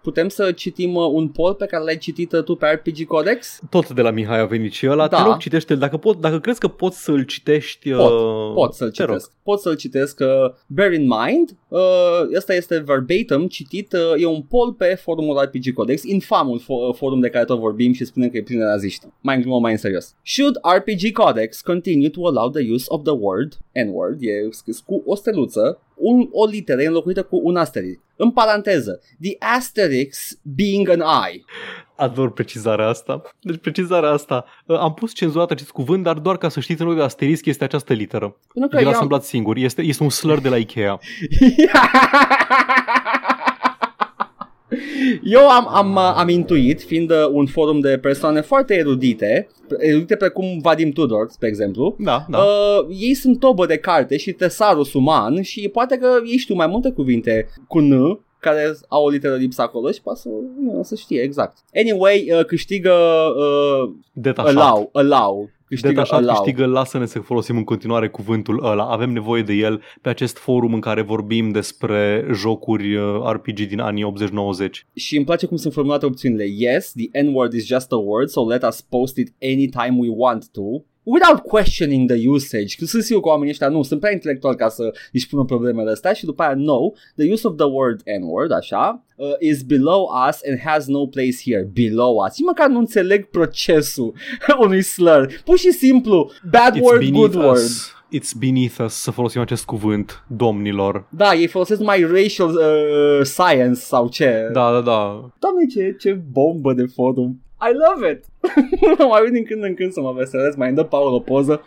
putem să citim uh, un poll pe care l-ai citit uh, tu pe RPG Codex? Tot de la Mihai a venit și ăla. Da. Te rog, citește-l. Dacă, pot, dacă crezi că poți să-l citești... Pot, uh, Pot să-l te rog. citesc. Pot să-l citesc. Uh, bear in mind, uh, ăsta este verbatim citit, uh, e un poll pe forumul RPG Codex, infamul fo- forum de care tot vorbim și spunem că e plin de naziști. Mai în glumă, mai în serios. Should RPG Codex continue to allow the use of the word, N-word, e scris cu o steluță, un, o literă e înlocuită cu un asterisk. În paranteză, the asterisk being an I. Ador precizarea asta. Deci precizarea asta. uh, Am pus cenzurat acest cuvânt, dar doar ca să știți, în loc de asterisc este această literă. Pentru că El eu a am- asamblat singur. Este, este un slur de la Ikea. Eu am, am, am intuit, fiind uh, un forum de persoane foarte erudite, erudite precum Vadim Tudor, spre exemplu, Da, da. Uh, ei sunt tobă de carte și tesarus uman și poate că ei știu mai multe cuvinte cu N care au o literă lipsă acolo și poate să, nu, să știe exact. Anyway, uh, câștigă uh, Detașat. allow, allow. Câștigă Detașat allow. câștigă, lasă-ne să folosim în continuare cuvântul ăla. Avem nevoie de el pe acest forum în care vorbim despre jocuri uh, RPG din anii 80-90. Și îmi place cum sunt formulate opțiunile. Yes, the N-word is just a word, so let us post it anytime we want to. Without questioning the usage. Că sunt sigur că oamenii ăștia nu, sunt prea intelectuali ca să își pună problemele astea și după aia no, the use of the word N-word, așa, uh, is below us and has no place here. Below us. Și măcar nu înțeleg procesul unui slur. Pur și simplu, bad It's word, beneath good word. us. It's beneath us să folosim acest cuvânt, domnilor. Da, ei folosesc mai racial uh, science sau ce. Da, da, da. Doamne, ce, ce bombă de forum. I love it. mai uit din când în când să mă veselesc, mai îmi dă Paul o poză.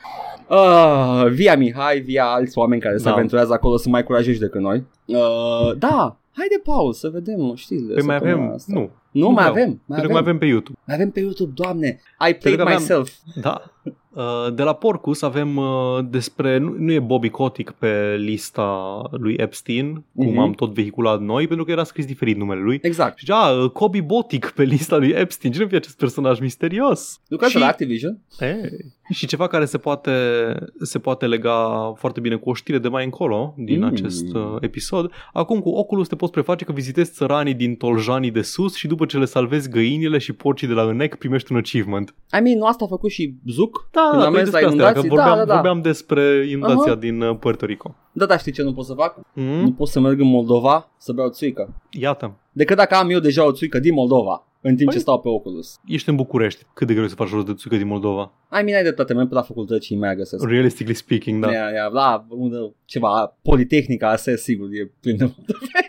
Uh, via Mihai, via alți oameni care se Da. aventurează acolo sunt mai curajoși decât noi. Uh, da, Haide, Paul, să vedem știrile. Păi mai săptămâna avem, asta. nu, Nu, nu mai vreau. avem. Mai pentru că avem. mai avem pe YouTube. Mai avem pe YouTube, doamne. I Pentru played că aveam- myself. Da. Uh, De la Porcus avem uh, despre, nu, nu e Bobby Kotick pe lista lui Epstein, cum Mhm. am tot vehiculat noi, pentru că era scris diferit numele lui. Exact. Și a, uh, Kobe Botic pe lista lui Epstein. Cine fie acest personaj misterios? Lucrează Și- la Activision? Ei, și ceva care se poate, se poate lega foarte bine cu o știre de mai încolo din Mm. mm. acest uh, episod. Acum cu Oculus te poți preface că vizitezi țăranii din Toljanii de sus și după ce le salvezi găinile și porcii de la înnec primești un achievement. I mean, nu asta a făcut și Zuc? Da, Când da, am păi mers la despre asta, că inundații? vorbeam, Da, da, da. vorbeam despre inundația Aha. din uh, Puerto Rico. Da, da, știi ce nu pot să fac? Nu Mm? pot să merg în Moldova să beau țuică. Iată, Decât dacă am eu deja o țuică din Moldova, în timp Păi- ce stau pe Oculus. ești în București. Cât de greu e să faci rost de țuică din Moldova? Ai mine ai dreptate, merg pe la facultăți și mai găsesc. Realistically speaking, da. Ia, ia, la unde, ceva, Politehnica, ASE, sigur, e plin de moldoveni.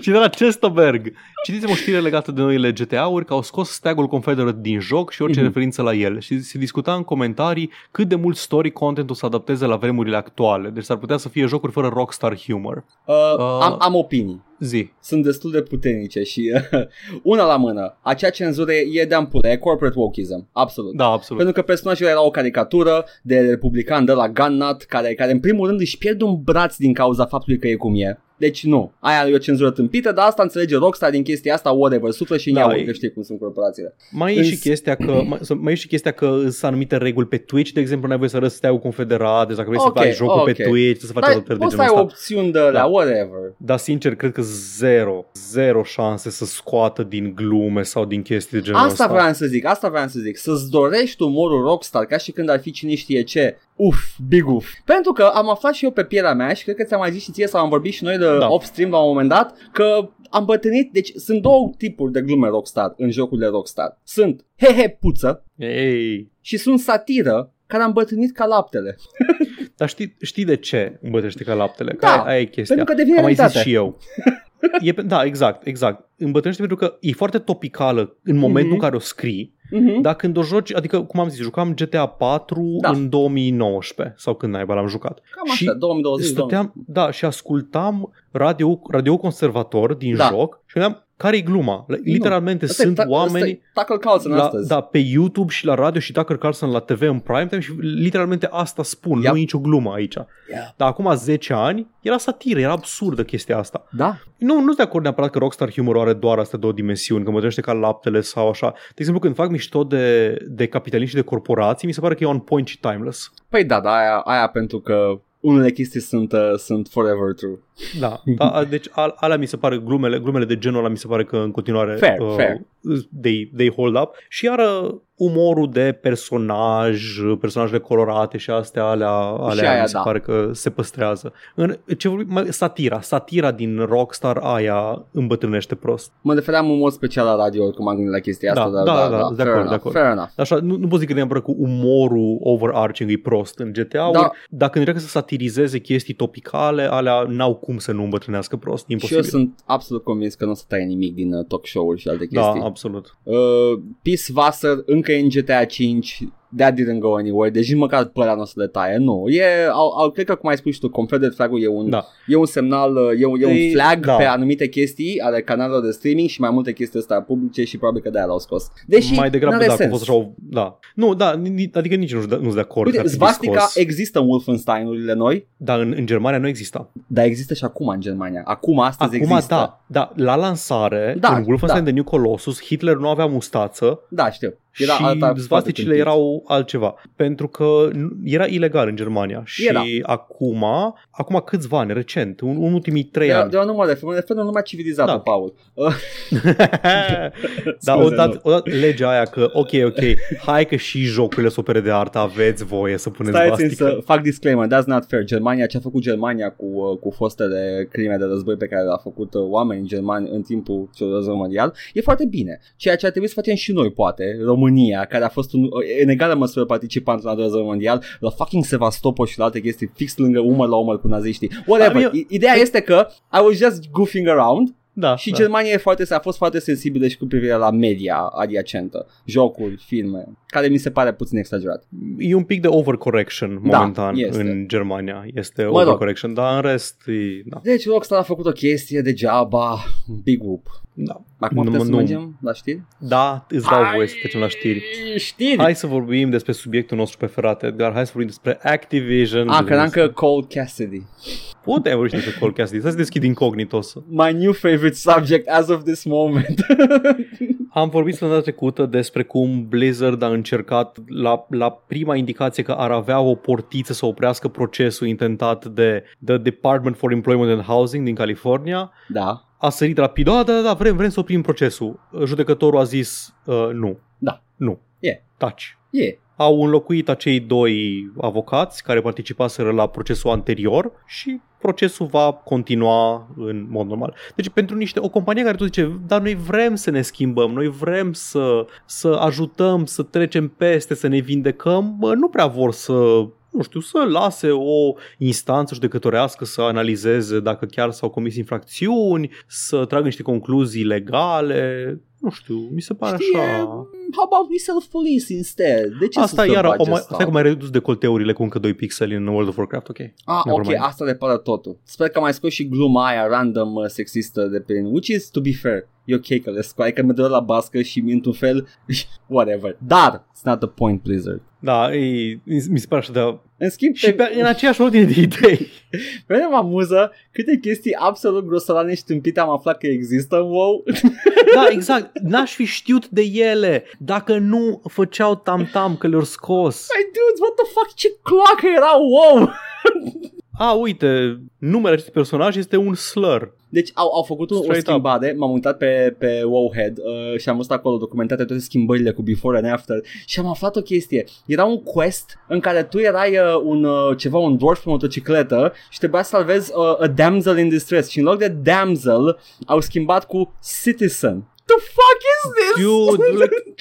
Și de la Chesterberg. Citiți o știre legată de noile GTA-uri că au scos steagul Confederate din joc și orice Mhm. referință la el și se discuta în comentarii cât de mult story content o să adapteze la vremurile actuale. Deci s-ar putea să fie jocuri fără rockstar humor. Uh, Uh. am, am opinii. Zi. Sunt destul de puternice și una la mână. Acea cenzură e de ampulă, e corporate wokeism, absolut. Da, absolut. Pentru că personajul era o caricatură de republican de la Gunnut, care, care în primul rând își pierde un braț din cauza faptului că e cum e. Deci nu, aia e o cenzură tâmpită, dar asta înțelege Rockstar din chestia asta, whatever, suflă și în Da, ea, e- că știi cum sunt corporațiile. Mai e Îns- și chestia că mai, să- mai e și chestia că sunt anumite reguli pe Twitch, de exemplu, n-ai voie să arăți steagul confederat, deci dacă vrei Ok, să faci jocul ok. pe Twitch, să faci Dar adaptări de poți să genul ai ăsta. opțiuni de la Da. whatever. Dar sincer, cred că zero, zero șanse să scoată din glume sau din chestii de genul Asta ăsta. vreau să zic, asta vreau să zic, să-ți dorești umorul Rockstar ca și când ar fi cine știe ce. Uf, big uf. Pentru că am aflat și eu pe pielea mea și cred că ți-am mai zis și ție sau am vorbit și noi de Da. off-stream la un moment dat că am bătrânit, deci sunt două tipuri de glume Rockstar în jocurile Rockstar. Sunt he-he puță Ei, și sunt satiră care am bătrânit ca laptele. dar știi, știi de ce îmbătrânește ca laptele? Că Da, aia, aia e chestia. Pentru că devine Am mai zis realitate. și eu. E, pe- da, exact, exact. Îmbătrânește pentru că e foarte topicală în momentul Mhm. în care o scrii, Mhm. dar când o joci, adică, cum am zis, jucam GTA 4 Da. în 2019 sau când naiba l-am jucat. Cam și așa, 2020 Stăteam, da, și ascultam radio, radio conservator din Da. joc și gândeam, care e gluma? Literalmente Asta e sunt ta- oameni asta e Tucker Carlson la, astăzi. da, pe YouTube și la radio și Tucker Carlson la TV în prime time și literalmente asta spun, Yep. nu e nicio glumă aici. Yeah. Dar acum 10 ani era satiră, era absurdă chestia asta. Da, Nu, nu sunt de acord neapărat că Rockstar Humor are doar astea două dimensiuni, că mă trăiește ca laptele sau așa. De exemplu, când fac mișto de, de capitaliști și de corporații, mi se pare că e on point și timeless. Păi da, da, aia, aia pentru că unele chestii sunt, uh, sunt forever true. Da, da deci al, alea mi se pare, glumele, glumele de genul ăla mi se pare că în continuare uh, Fair, fair. They, they hold up. Și iar umorul de personaj, personajele colorate și astea, alea, alea aia, mi se da. pare că se păstrează. În, ce vorbim, mai, satira, satira din Rockstar aia îmbătrânește prost. Mă refeream în mod special la radio când m-am gândit la chestia Da, asta, dar da, da, da, da, de fair acord, enough, de acord. Fair enough. Așa, nu, nu pot zic că neapărat cu umorul overarching e prost în GTA, Da. da. dacă încearcă să satirizeze chestii topicale, alea n-au cum să nu îmbătrânească prost, Și imposibil. eu sunt absolut convins că nu o să taie nimic din uh, talk show-uri și alte da, chestii. absolut. Uh, Peace Wasser încă e în GTA 5 That didn't go anywhere Deci nici măcar pe ăla nu o să le taie Nu, e, au, au, cred că cum ai spus și tu Confederate flag-ul e un, Da. e un semnal uh, E, un- e un E- flag da. pe anumite chestii Ale canalelor de streaming Și mai multe chestii astea publice Și probabil că de-aia l-au scos Deși mai degrabă n-are da, că a sens. fost așa o, da. Nu, da, ni- adică nici nu sunt de acord. Uite, că ar fi Svastica scos. există în Wolfenstein-urile noi Dar în, în Germania nu exista. Dar există și acum în Germania Acum, astăzi Acum, există da, da, la lansare, Da, în Wolfenstein da. The New Colossus, Hitler nu avea mustață Da, știu Era alta și foarte svasticile tâmpit. erau altceva. Pentru că nu- era ilegal în Germania. Și Era. acum, acum câțiva ani, recent, în, în ultimii trei de, ani. de nu mă refer, mă refer la lumea civilizată, Da. Paul. Uh, da, Scuze, odată, odată legea aia că, ok, ok, hai că și jocurile sunt opere de artă, aveți voie să puneți Stai svastica. să fac disclaimer, that's not fair. Germania, ce a făcut Germania cu, uh, cu fostele crime de război pe care le-a făcut uh, oamenii germani în timpul celor război mondial, e foarte bine. Ceea ce ar trebui să facem și noi, poate, România, care a fost un, uh, în egală măsură participant la război mondial, la fucking Sevastopol și la alte chestii, fix lângă umăr la umăr cu naziștii. Whatever. Dar eu- I- Ideea este că I was just goofing around Da, Și da. Germania e foarte, a fost foarte sensibilă și cu privire la media adiacentă, jocuri, filme, care mi se pare puțin exagerat. E un pic de overcorrection Da, momentan este. în Germania. Este rog. overcorrection, dar în rest e, da. Deci Rockstar a făcut o chestie degeaba, big whoop. Da. Acum Nu, putem să nu. mergem la știri? Da, îți dau voie să trecem la știri. Știri! Hai să vorbim despre subiectul nostru preferat, Edgar. Hai să vorbim despre Activision. Ah, credeam că Cole Cassidy. Putem vorbi și despre Call Cassidy. Să deschid incognito. să- My new favorite subject as of this moment. Am vorbit săptămâna trecută despre cum Blizzard a încercat la, la prima indicație că ar avea o portiță să oprească procesul intentat de The Department for Employment and Housing din California. da. A sărit rapid, da, da, da, vrem, vrem să oprim procesul. Judecătorul a zis, uh, nu. Da. Nu. E. Taci. E. Au înlocuit acei doi avocați care participaseră la procesul anterior și procesul va continua în mod normal. Deci pentru niște o companie care tot zice, dar noi vrem să ne schimbăm, noi vrem să, să ajutăm, să trecem peste, să ne vindecăm, bă, nu prea vor să nu știu, să lase o instanță judecătorească să analizeze dacă chiar s-au comis infracțiuni, să tragă niște concluzii legale. Nu știu, mi se pare Știi, așa... how about we self-police instead? De ce Asta să iară, o mai, bagi stai că mai redus decolteurile cu încă 2 pixeli în World of Warcraft, ok. Ah, ok, Nevermind. asta repară totul. Sper că am mai scos și gluma aia random uh, sexistă de prin, which is, to be fair, e ok că le scoai, că mă dă la bască și într-un fel, whatever. Dar, it's not the point, Blizzard. Da, e, mi se pare așa de... În schimb, Și pe, în aceeași ordine de idei. Pe mine mă amuză câte chestii absolut grosolane și tâmpite am aflat că există în WoW. Da, exact. N-aș fi știut de ele dacă nu făceau tam-tam că le-au scos. Hey, dudes, what the fuck, ce cloacă era WoW? A, uite, numele acestui personaj este un slur. Deci au, au făcut un, o Straight up. schimbare, m-am uitat pe, pe Wowhead uh, și am văzut acolo documentate toate schimbările cu before and after și am aflat o chestie. Era un quest în care tu erai uh, un, uh, ceva, un dwarf pe motocicletă și trebuia să salvezi uh, a damsel in distress și în loc de damsel au schimbat cu citizen. The fuck is this? Dude, like...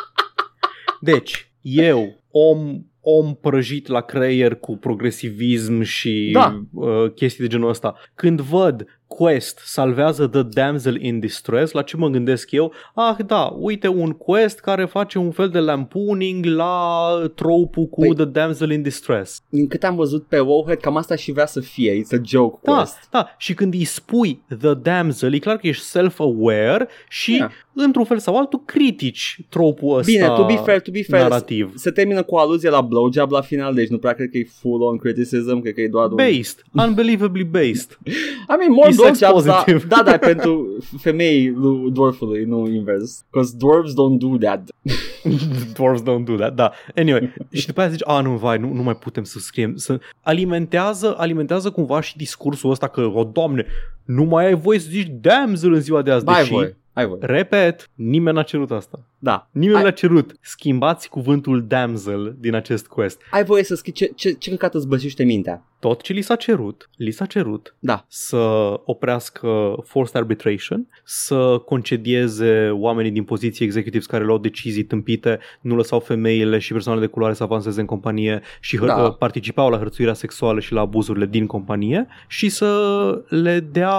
Deci, eu, om om prăjit la creier cu progresivism și Da. uh, chestii de genul ăsta. Când văd quest salvează The Damsel in Distress, la ce mă gândesc eu? Ah, da, uite un quest care face un fel de lampooning la tropul cu Păi- The Damsel in Distress. Din câte am văzut pe Wowhead, cam asta și vrea să fie. It's a joke Da, quest. da, și când îi spui The Damsel, e clar că ești self-aware și, Da. într-un fel sau altul, critici tropul ăsta Bine, to be fair, to be fair, narrativ. se termină cu o aluzie la blowjob la final, deci nu prea cred că e full-on criticism, cred că e doar un... Based, unbelievably based. I mean, more He sounds blowjobs, da, positive. da, da, pentru femei lui dwarfului, nu invers. Because dwarves don't do that. Dwarves don't do that, da. Anyway, și după aia zici, a, nu, vai, nu, nu mai putem să scriem. Să... Alimentează, alimentează cumva și discursul ăsta că, o, doamne, nu mai ai voie să zici damsel în ziua de azi. Ai deși, voi, ai voi. repet, nimeni n-a cerut asta. Da. Nimeni Ai- n-a cerut. Schimbați cuvântul damsel din acest quest. Ai voie să scriți ce, ce, ce căcat îți bășește mintea. Tot ce li s-a cerut, li s-a cerut Da. să oprească forced arbitration, să concedieze oamenii din poziții executives care luau decizii tâmpite, nu lăsau femeile și persoanele de culoare să avanseze în companie și hăr- Da. participau la hărțuirea sexuală și la abuzurile din companie și să le dea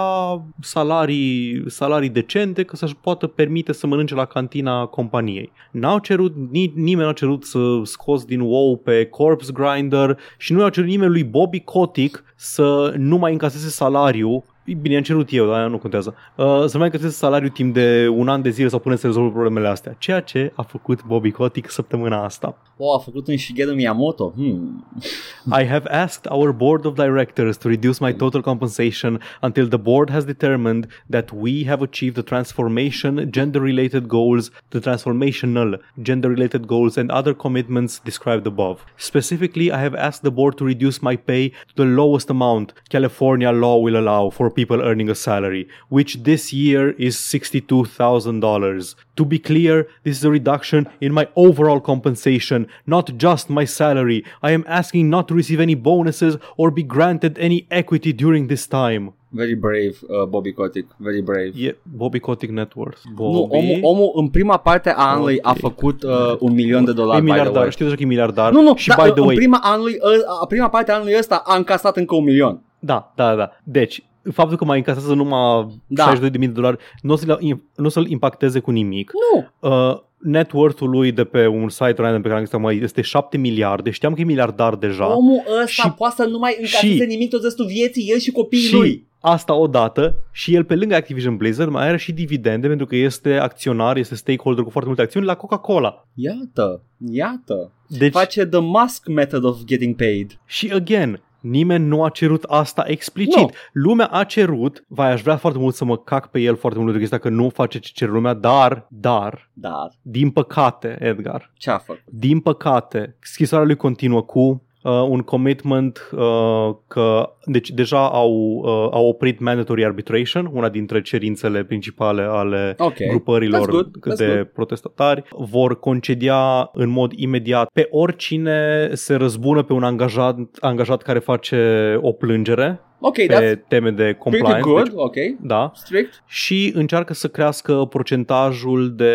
salarii, salarii decente ca să-și poată permite să mănânce la cantina companiei. N-au cerut, ni- nimeni n-a cerut să scos din WoW pe Corpse Grinder și nu i-a cerut nimeni lui Bobby Kotick să nu mai încaseze salariu Bine, am cerut eu, dar nu contează. Uh, să nu mai încaseze salariu timp de un an de zile sau până să rezolvă problemele astea. Ceea ce a făcut Bobby Kotick săptămâna asta. Oh, a făcut un Shigeru Miyamoto. Hmm. I have asked our board of directors to reduce my total compensation until the board has determined that we have achieved the transformation gender related goals, the transformational gender related goals, and other commitments described above. Specifically, I have asked the board to reduce my pay to the lowest amount California law will allow for people earning a salary, which this year is $62,000. To be clear, this is a reduction in my overall compensation, not just my salary. I am asking not to receive any bonuses or be granted any equity during this time. Very brave, uh, Bobby Kotick. Very brave. E Bobby Kotick Net Worth. Bobby. Nu, omul, omul în prima parte a anului a Ok. făcut uh, un milion de e dolari. by the miliardar, way. știu deja că e miliardar. Nu, nu, și da, by the în way, prima, anului, ă- a prima parte a anului ăsta a încasat încă un milion. Da, da, da. Deci, faptul că mai încasează numai Da. 62.000 de dolari nu o să-l, nu o să-l impacteze cu nimic. Nu. Uh, net worth-ul lui de pe un site random pe care am găsit mai este 7 miliarde. Știam că e miliardar deja. Omul ăsta Și- poate să nu mai încaseze și- nimic tot restul vieții, el și copiii și lui. asta odată și el pe lângă Activision Blizzard mai are și dividende pentru că este acționar, este stakeholder cu foarte multe acțiuni la Coca-Cola. Iată, iată. Deci, Face the Musk method of getting paid. și again, nimeni nu a cerut asta explicit. Nu. Lumea a cerut, vai, aș vrea foarte mult să mă cac pe el foarte mult de chestia că nu face ce cere lumea, dar, dar, Dar, din păcate, Edgar, ce a făcut? din păcate, scrisoarea lui continuă cu uh, un commitment uh, că deci deja au, uh, au oprit mandatory arbitration, una dintre cerințele principale ale Ok. grupărilor That's good, that's de good. protestatari vor concedia în mod imediat pe oricine se răzbună pe un angajat, angajat care face o plângere Ok, pe that's teme de pretty compliance. good, Deci, ok. da, Strict. și încearcă să crească procentajul de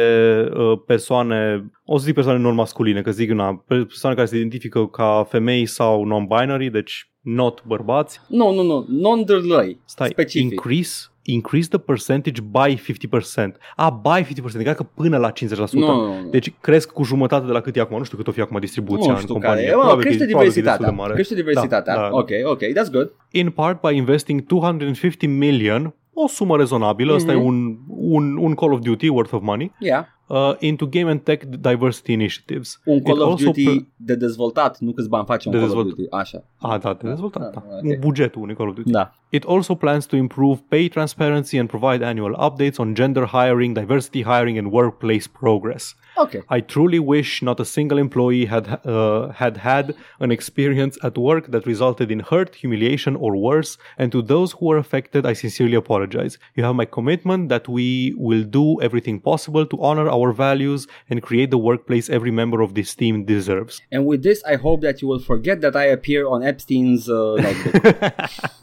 uh, persoane, o să zic persoane non-masculine, că zic una, persoane care se identifică ca femei sau non-binary, deci not bărbați. Nu, nu, nu, non-drălăi. Stai, Specific. increase, increase the percentage by 50%. A, by 50%, adică că până la 50%. Nu, nu, nu. Deci cresc cu jumătate de la cât e acum. Nu știu cât o fi acum distribuția nu în știu companie. care e. Mă, Probabil că crește e- probabil că e destul diversitatea. de mare. Crește diversitatea. Da, da. Ok, ok, that's good. In part by investing 250 million, o sumă rezonabilă, ăsta Mhm. e un, un, un Call of Duty worth of money, Yeah. Uh, into game and tech diversity initiatives. Un Call It of also Duty de dezvoltat, nu câți bani face un De Call of. Duty. Așa. Ah, da, de dezvoltat, Ah, da. ok. Bugetul unui Call of Duty. Da. It also plans to improve pay transparency and provide annual updates on gender hiring, diversity hiring, and workplace progress. Ok. I truly wish not a single employee had uh, had had an experience at work that resulted in hurt, humiliation, or worse. And to those who were affected, I sincerely apologize. You have my commitment that we will do everything possible to honor our values and create the workplace every member of this team deserves. And with this, I hope that you will forget that I appear on Epstein's uh, notebook.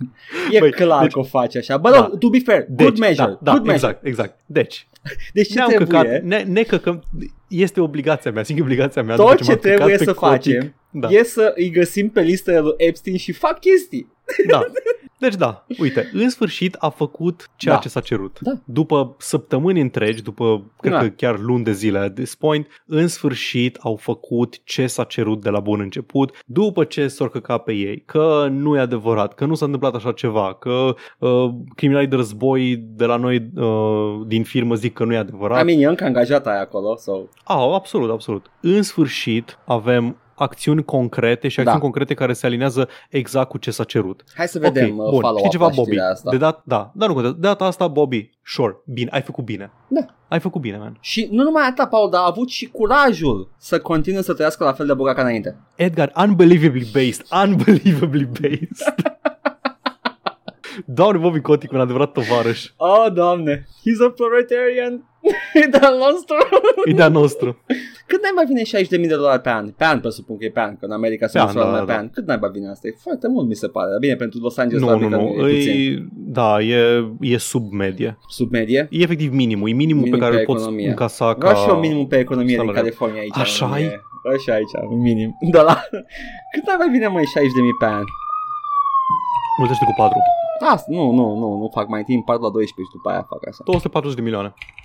e Băi, clar deci- că o face așa. Bă, da. to be fair, good measure. Da, da good measure. exact, exact. Deci, Deci ce ne-am trebuie? căcat, ne, ne căcăm, este obligația mea, sigur obligația mea. după Tot ce ce m-am căcat trebuie pe să cotic. facem da. e să îi găsim pe listele lui Epstein și fac chestii. Da. Deci da, uite, în sfârșit a făcut ceea Da. ce s-a cerut. Da. După săptămâni întregi, după cred Da. că chiar luni de zile at this point, în sfârșit au făcut ce s-a cerut de la bun început, după ce s-au căcat pe ei, că nu e adevărat, că nu s-a întâmplat așa ceva, că uh, criminalii de război de la noi uh, din firmă zic că nu e adevărat. I mean, e încă angajat aia acolo, so... Ah, absolut, absolut. În sfârșit avem acțiuni concrete și acțiuni Da. concrete care se alinează exact cu ce s-a cerut. Hai să vedem ok, uh, bun. follow-up Știi ceva, la Bobby? știrea asta. De dat, da, da, nu contează. De data asta, Bobby, sure, bine, ai făcut bine. Da. Ai făcut bine, man. Și nu numai atât, Paul, dar a avut și curajul să continue să trăiască la fel de bogat ca înainte. Edgar, unbelievably based, unbelievably based. Doamne, Bobby Kotick, un adevărat tovarăș. Oh, doamne, he's a proletarian. E de-al nostru. Ideea nostru. Cât naiba vine 60.000 de dolari pe an? Pe an, presupun că e pe an, că în America se Pe măsoară an, da, numai pe da. an. Cât naiba vine asta? E foarte mult, mi se pare. Dar bine, pentru Los Angeles Nu, probabil nu, că nu. e puțin. E, da, e, e sub medie. Sub medie. E efectiv minimul. E minimul Minim pe care pe îl poți economie. încasa Vreau ca... și eu minimum pe economie din salariu. California aici. Așa nu e? e? Așa aici, un minim. Da, la... Cât naiba vine, măi, 60.000 pe an? Mulțește cu 4. Asta, nu, nu, nu, nu fac mai timp, part la 12 și după aia fac așa. 240 de milioane 200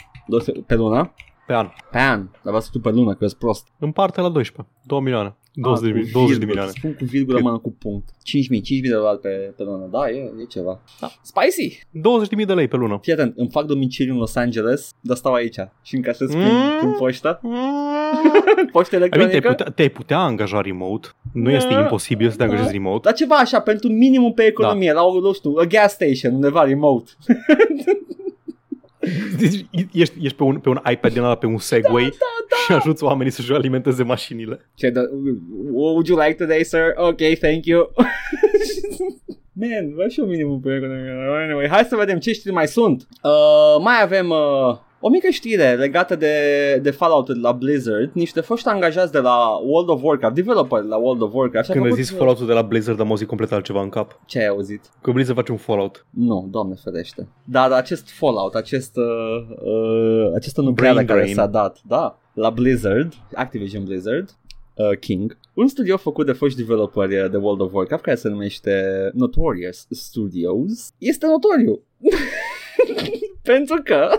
pe lună? pe an. Pe an. Dar v-ați pe lună, că ești prost. În parte la 12. 2 milioane. 20 de, Ah, mil- cu 20 de virgulă, milioane. Spun cu virgulă, mână cu punct. 5.000, 5.000 de dolari pe, pe lună. Da, e, e ceva. Da. Spicy! 20.000 de lei pe lună. Fii atent, îmi fac domiciliu în Los Angeles, dar stau aici și încasez prin, Mm. prin poștă. Poștă I mean, te-ai electronică. putea, te putea angaja remote. Nu este Da. imposibil să te angajezi remote. Dar ceva așa, pentru minimum pe economie, Da. la o, nu știu, a gas station, undeva remote. Deci, ești, ești pe, un, pe un iPad din ăla, pe un Segway Da, da. și ajuți oamenii să-și alimenteze mașinile. Ce the, what would you like today, sir? Ok, thank you. Man, vreau și eu minimum pe economie. Anyway, hai să vedem ce știri mai sunt. Uh, mai avem uh, o mică știre legată de, de Fallout la Blizzard. Niște foști angajați de la World of Warcraft, developer la World of Warcraft. și-au Când ai făcut- zis Fallout-ul de la Blizzard, am auzit complet altceva în cap. Ce ai auzit? Că Blizzard face un Fallout. Nu, doamne ferește. Dar acest Fallout, acest, uh, uh, această nucleară Brain care drain. s-a dat, da, la Blizzard, Activision Blizzard, uh, King, un studio făcut de foști developeri uh, de World of Warcraft care se numește Notorious Studios, este notoriu. Pentru că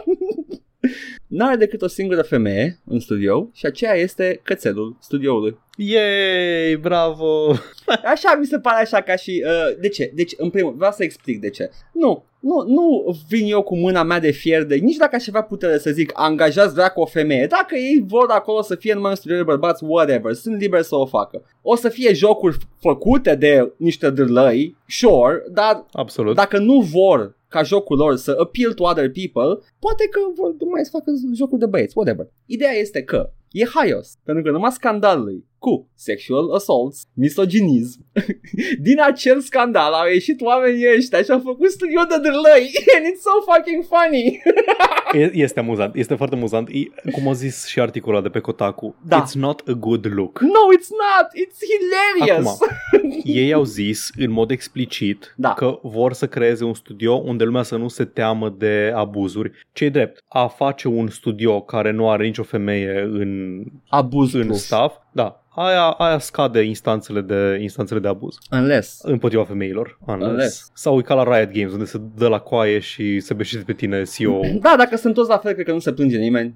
n-are decât o singură femeie în studio și aceea este cățelul studioului. Yay, bravo! Așa mi se pare așa ca și... Uh, de ce? Deci, în primul vreau să explic de ce. Nu, nu, nu vin eu cu mâna mea de fier de... Nici dacă aș avea putere să zic angajați dracu o femeie. Dacă ei vor acolo să fie numai un studio de bărbați, whatever, sunt liber să o facă. O să fie jocuri făcute de niște dârlăi, sure, dar Absolut. dacă nu vor ca jocul lor să appeal to other people, poate că vor mai să facă jocuri de băieți, whatever. Ideea este că e haios, pentru că numai scandalului cu sexual assaults, misoginism. Din acel scandal au ieșit oamenii ăștia și au făcut studio de dârlăi and it's so fucking funny. E- Este amuzant, este foarte amuzant. E, cum a zis și articolul ăla de pe Kotaku, Da. it's not a good look. no, it's not. It's hilarious. Acum, ei au zis în mod explicit Da. că vor să creeze un studio unde lumea să nu se teamă de abuzuri. ce drept, a face un studio care nu are nicio femeie în, Abuz în plus. staff, da, aia, aia scade instanțele de, instanțele de abuz Unless. împotriva femeilor. Unless. Unless. Sau e ca la Riot Games, unde se dă la coaie și se beșește pe tine CEO. Da, dacă sunt toți la fel, cred că nu se plânge nimeni.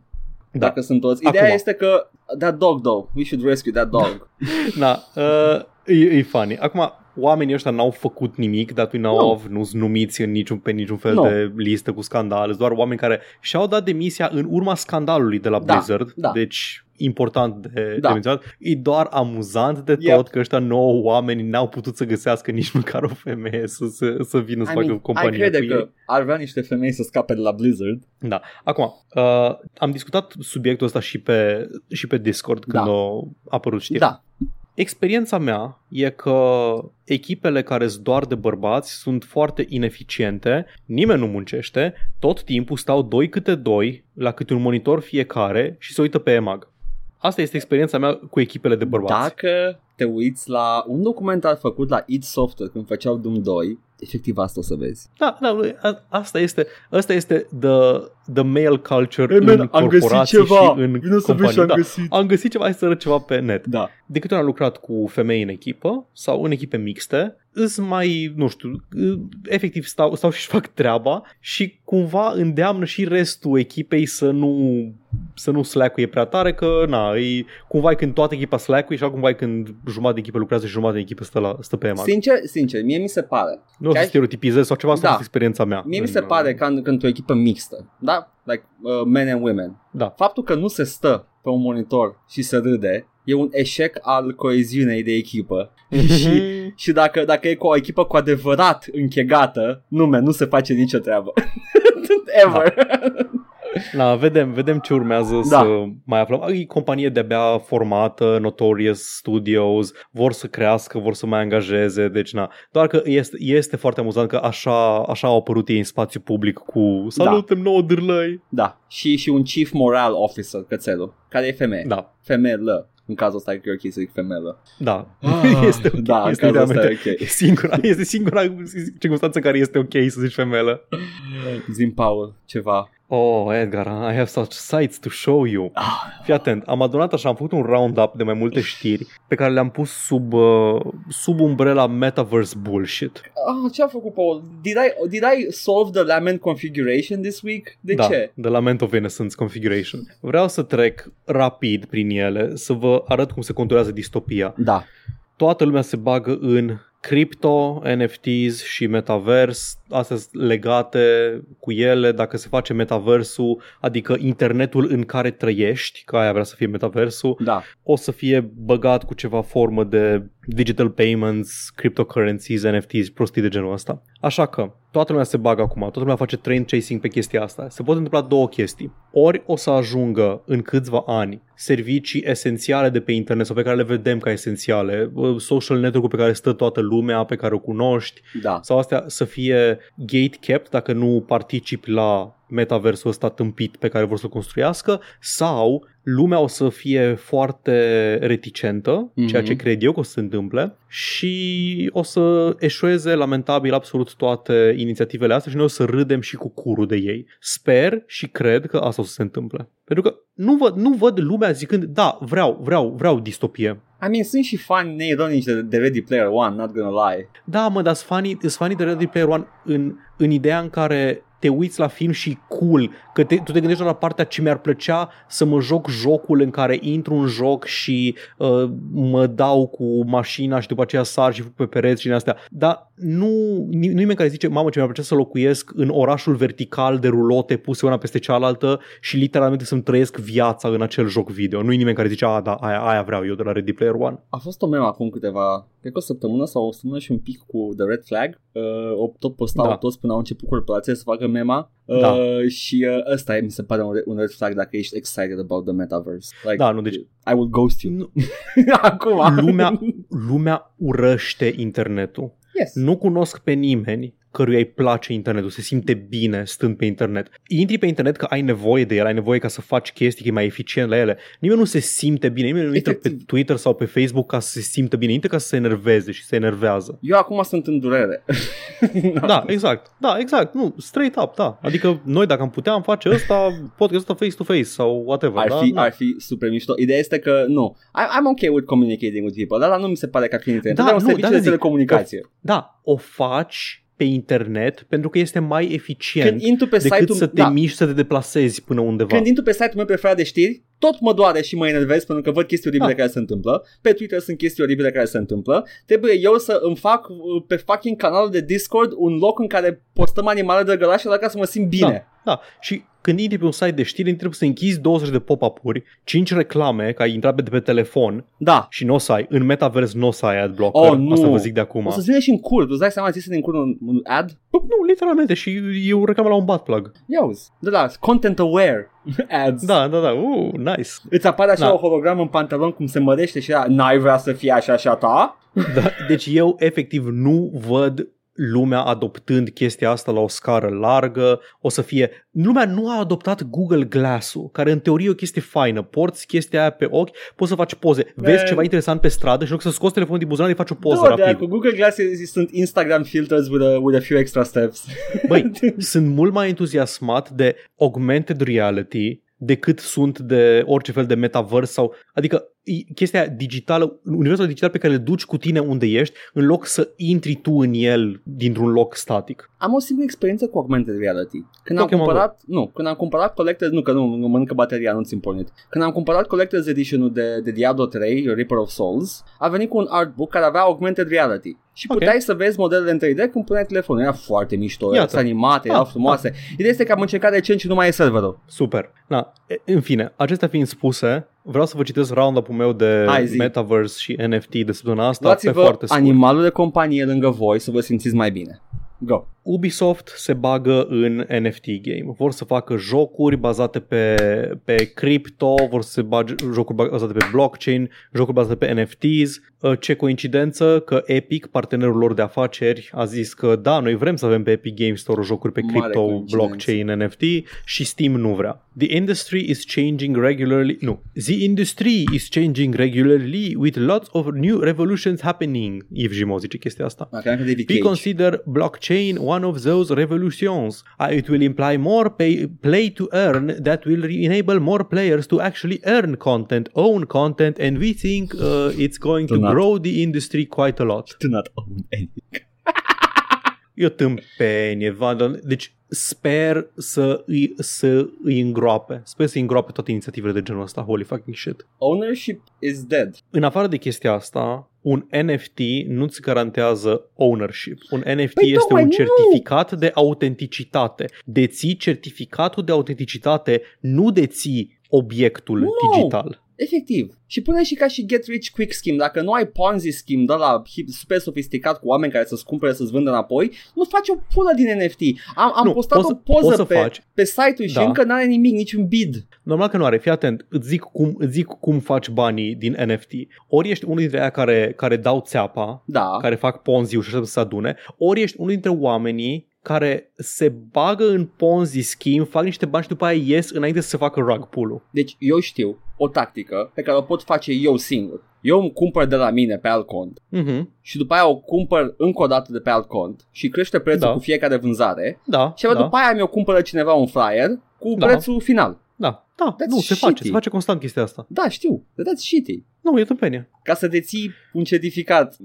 Da. Dacă sunt toți. Ideea Acum. este că that dog though, we should rescue that dog. Da, uh, e, e funny. Acum, oamenii ăștia n-au făcut nimic, dat we know Nu. of, nu sunt numiți în niciun, pe niciun fel Nu. de listă cu scandal, sunt doar oameni care și-au dat demisia în urma scandalului de la Da, Blizzard, da. deci important de, Da. de menționat. E doar amuzant de Yep. tot că ăștia nouă oameni n-au putut să găsească nici măcar o femeie să, să, să vină să I facă mean, ai companie crede cu ei. că ar vrea niște femei să scape de la Blizzard. Da. Acum, uh, am discutat subiectul ăsta și pe, și pe Discord când Da. a apărut știrea. Da. Experiența mea e că echipele care sunt doar de bărbați sunt foarte ineficiente, nimeni nu muncește, tot timpul stau doi câte doi la câte un monitor fiecare și se uită pe EMAG. Asta este experiența mea cu echipele de bărbați. Dacă te uiți la un documentar făcut la id Software când făceau Doom 2, efectiv asta o să vezi. Da, da, a- asta este, asta este the, the male culture Hey, man, în am găsit corporații ceva. și în Vino să vezi companii. ce am Da, găsit. am găsit ceva, hai să arăt ceva pe net. Da. de câte ori am lucrat cu femei în echipă sau în echipe mixte, îs mai, nu știu, efectiv stau, stau și fac treaba și cumva îndeamnă și restul echipei să nu să nu slack prea tare, că na, e, cumva e când toată echipa slack și cumva e când jumătate de echipă lucrează și jumătate de echipă stă, la, stă pe EMAG. Sincer, sincer, mie mi se pare. Nu o să Chiar- stereotipizez sau ceva, asta Da. a fost experiența mea. Mie mi în- se pare că în- când o echipă mixtă, da? Like uh, men and women. Da. Faptul că nu se stă pe un monitor și se râde e un eșec al coeziunei de echipă. și, și dacă, dacă e cu o echipă cu adevărat închegată, nume, nu se face nicio treabă. Ever. Da, vedem, vedem ce urmează Da. să mai aflăm. E companie de-abia formată, Notorious Studios, vor să crească, vor să mai angajeze, deci na. Doar că este, este foarte amuzant că așa, așa au apărut ei în spațiu public cu salutem nouă dârlăi. Da. Și, și un chief moral officer, cățelul, care e femeie. Da, Femelă. În cazul ăsta e ok să zic femelă. da. Ah, este ok, da, în este cazul ăsta realmente e ok. e singura, este singura circunstanță în care este ok să zici femelă. Zim Paul, ceva. Oh, Edgar, I have such sights to show you. Ah, Fii atent, am adunat așa, am făcut un roundup de mai multe știri pe care le-am pus sub, uh, sub umbrela Metaverse Bullshit. ah, ce a făcut Paul? Did I, did I solve the lament configuration this week? De da, ce? The Lament of Innocence Configuration. Vreau să trec rapid prin ele, să vă arăt cum se conturează distopia. Da. Toată lumea se bagă în crypto, NFTs și metavers, astea sunt legate cu ele, dacă se face metaversul, adică internetul în care trăiești, că aia vrea să fie metaversul, Da. o să fie băgat cu ceva formă de digital payments, cryptocurrencies, NFTs, prostii de genul ăsta. Așa că toată lumea se bagă acum, toată lumea face trend chasing pe chestia asta. Se pot întâmpla două chestii. Ori o să ajungă în câțiva ani servicii esențiale de pe internet sau pe care le vedem ca esențiale, uh, social network pe care stă toată lumea, pe care o cunoști, Da. sau astea să fie gate kept dacă nu participi la metaversul ăsta tâmpit pe care vor să-l construiască sau lumea o să fie foarte reticentă, mm-hmm. ceea ce cred eu că o să se întâmple și o să eșueze lamentabil absolut toate inițiativele astea și noi o să râdem și cu curul de ei. Sper și cred că asta o să se întâmple. Pentru că nu văd, nu văd lumea zicând, da, vreau, vreau, vreau distopie. I mean, sunt și fani neironici de, de Ready Player One, not gonna lie. Da, mă, dar sunt fanii, sunt fanii de Ready Player One în, în ideea în care te uiți la film și cool, că te, tu te gândești la partea ce mi-ar plăcea să mă joc jocul în care intru în joc și uh, mă dau cu mașina și după aceea sar și fug pe pereți și din astea. Dar nu, nu nimeni care zice, mamă, ce mi-ar plăcea să locuiesc în orașul vertical de rulote puse una peste cealaltă și literalmente să-mi trăiesc viața în acel joc video. Nu-i nimeni care zice, a, da, aia, aia vreau eu de la Ready Player One. A fost o meme acum câteva, cred că o săptămână sau o săptămână și un pic cu The Red Flag. Uh, tot postau Da. toți până au început corporațiile să facă mema. Uh, Da. Și uh, ăsta e, mi se pare un, re- un red flag dacă ești excited about the metaverse. Like, Da, nu, deci- I will ghost you. Nu, acum. lumea, lumea urăște internetul. Yes. Nu cunosc pe nimeni căruia îi place internetul, se simte bine stând pe internet. Intri pe internet că ai nevoie de el, ai nevoie ca să faci chestii, că e mai eficient la ele. Nimeni nu se simte bine, nimeni nu intră pe Efectiv. Twitter sau pe Facebook ca să se simtă bine, intră ca să se enerveze și se enervează. Eu acum sunt în durere. Da, exact. Da, exact. Nu, straight up, da. Adică noi dacă am putea am face ăsta, podcastul ăsta face-to-face sau whatever. Ar da? fi, Da. ar fi super mișto. Ideea este că nu. I, I'm okay with communicating with people, dar nu mi se pare că ar fi internet. Da, Da, un nu, serviciu de-aia de zic. telecomunicație. da, o faci pe internet pentru că este mai eficient Când intru pe decât site-ul să te da, miști, să te deplasezi până undeva. Când intru pe site-ul meu preferat de știri, tot mă doare și mă enervez pentru că văd chestii oribile Da. care se întâmplă. Pe Twitter sunt chestii oribile care se întâmplă. Trebuie eu să îmi fac uh, pe fucking canalul de Discord un loc în care postăm animale de gălașe ca să mă simt bine. Da, și când intri pe un site de știri, trebuie să închizi 20 de pop-up-uri, 5 reclame, că ai intrat pe, de pe telefon Da. și nu o să ai, în metaverse nu o să ai adblocker, Oh, nu. asta vă zic de acum. O să-ți vină și în cur. Tu îți dai seama, ți se din cur un, un ad? Nu, literalmente, și e o reclamă la un butt plug. Ia uzi. Da, da, content aware ads. Da, da, da, uh, nice. Îți apare așa Da. o hologramă în pantalon cum se mărește și ea, n-ai vrea să fie așa și a ta? Da, deci eu efectiv nu văd lumea adoptând chestia asta la o scară largă, o să fie... Lumea nu a adoptat Google Glass-ul, care în teorie e o chestie faină. Porți chestia aia pe ochi, poți să faci poze. Vezi Man. ceva interesant pe stradă și în loc să scoți telefonul din buzunar, îi faci o poză Da, de rapid. cu Google Glass sunt Instagram filters with a, with a few extra steps. Băi, sunt mult mai entuziasmat de augmented reality decât sunt de orice fel de metaverse sau... Adică e chestia digitală, universul digital pe care îl duci cu tine unde ești, în loc să intri tu în el dintr-un loc static. Am o singură experiență cu augmented reality. Când Ok, am mă cumpărat, nu, când am cumpărat Collector's, nu că nu, nu mănâncă bateria, nu țin pornit. Când am cumpărat Collector's Edition-ul de, de Diablo 3, Reaper of Souls, a venit cu un artbook care avea augmented reality. Și Ok. puteai să vezi modelele în 3D când puneai telefonul. Era foarte mișto, Iată. era animate, erau Ah, frumoase. Ideea este că am încercat recent și nu mai e serverul. Super. Na, e- în fine, acestea fiind spuse, vreau să vă citesc round-up-ul meu de Hai, zi. Metaverse și NFT de săptămâna asta pe Luați-vă foarte scurt. animalul de companie lângă voi să vă simțiți mai bine. Go. Ubisoft se bagă în NFT game. Vor să facă jocuri bazate pe, pe crypto, vor să se bage jocuri bazate pe blockchain, jocuri bazate pe NFTs. Uh, Ce coincidență că Epic, partenerul lor de afaceri, a zis că da, noi vrem să avem pe Epic Games Store jocuri pe Mare crypto, coincidență. blockchain, NFT și Steam nu vrea. The industry is changing regularly. Nu. The industry is changing regularly with lots of new revolutions happening. Yves Gimo zice chestia asta. Da, credeam că David We Cage. consider blockchain one of those revolutions. Uh, It will imply more pay, play to earn that will re- enable more players to actually earn content, own content, and we think uh, it's going to Do not. grow the industry quite a lot. Do not own anything. E o tâmpenie, Vandal. Deci sper să îi, să îi îngroape. Sper să îi îngroape toate inițiativele de genul ăsta. Holy fucking shit. Ownership is dead. În afară de chestia asta, un NFT nu-ți garantează ownership. Un NFT Păi este tocmai un nu! certificat de autenticitate. Deții certificatul de autenticitate, nu deții obiectul Nu! digital. Efectiv. Și pune și ca și get rich quick scheme. Dacă nu ai Ponzi scheme de la hip- super sofisticat cu oameni care să-ți cumpere să-ți vândă înapoi, nu faci o pulă din NFT. Am, am Nu, postat poți o să- poză poți să pe, faci. pe site-ul și Da. încă n-are nimic, niciun bid. Normal că nu are, fii atent, îți zic cum, îți zic cum faci banii din NFT. Ori ești unul dintre aia care, care dau țeapa, Da. care fac ponzi și așa să se adune, ori ești unul dintre oamenii care se bagă în Ponzi scheme, fac niște bani și după aia ies înainte să se facă rug pull-ul. Deci eu știu o tactică pe care o pot face eu singur. Eu îmi cumpăr de la mine pe alt cont Mhm. și după aia o cumpăr încă o dată de pe alt cont și crește prețul Da. cu fiecare vânzare Da, și abia da, după aia mi-o cumpără cineva un flyer cu Da. prețul final. da, da, That's nu, se face, shitty. se face constant chestia asta. Da, știu, that's shitty. Nu, e tâmpenie. Ca să deții un certificat.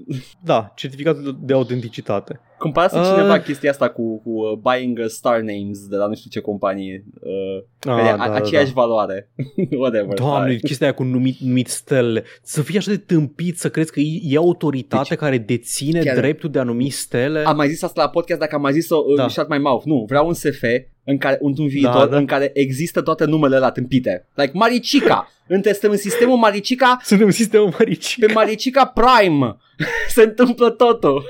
Da, certificatul de- de autenticitate. Cumpărase Uh. cineva chestia asta cu, cu uh, buying uh, star names de la nu știu ce companie. Uh, Ah, care da, a, da, aceeași valoare. Whatever. Doamne, Hai. chestia aia cu numit, numit stele. Să fii așa de tâmpit să crezi că e, e autoritate Deci, care deține chiar- dreptul de a numi stele. Am mai zis asta la podcast dacă am mai zis-o uh, Da. shut my mouth. Nu, vreau un SF în care, într-un viitor Da, da. în care există toate numele la tâmpite. Like Maricica. în, testem, în sistemul Maricica, Suntem în sistemul maricic. pe Maricica Prime se întâmplă totul.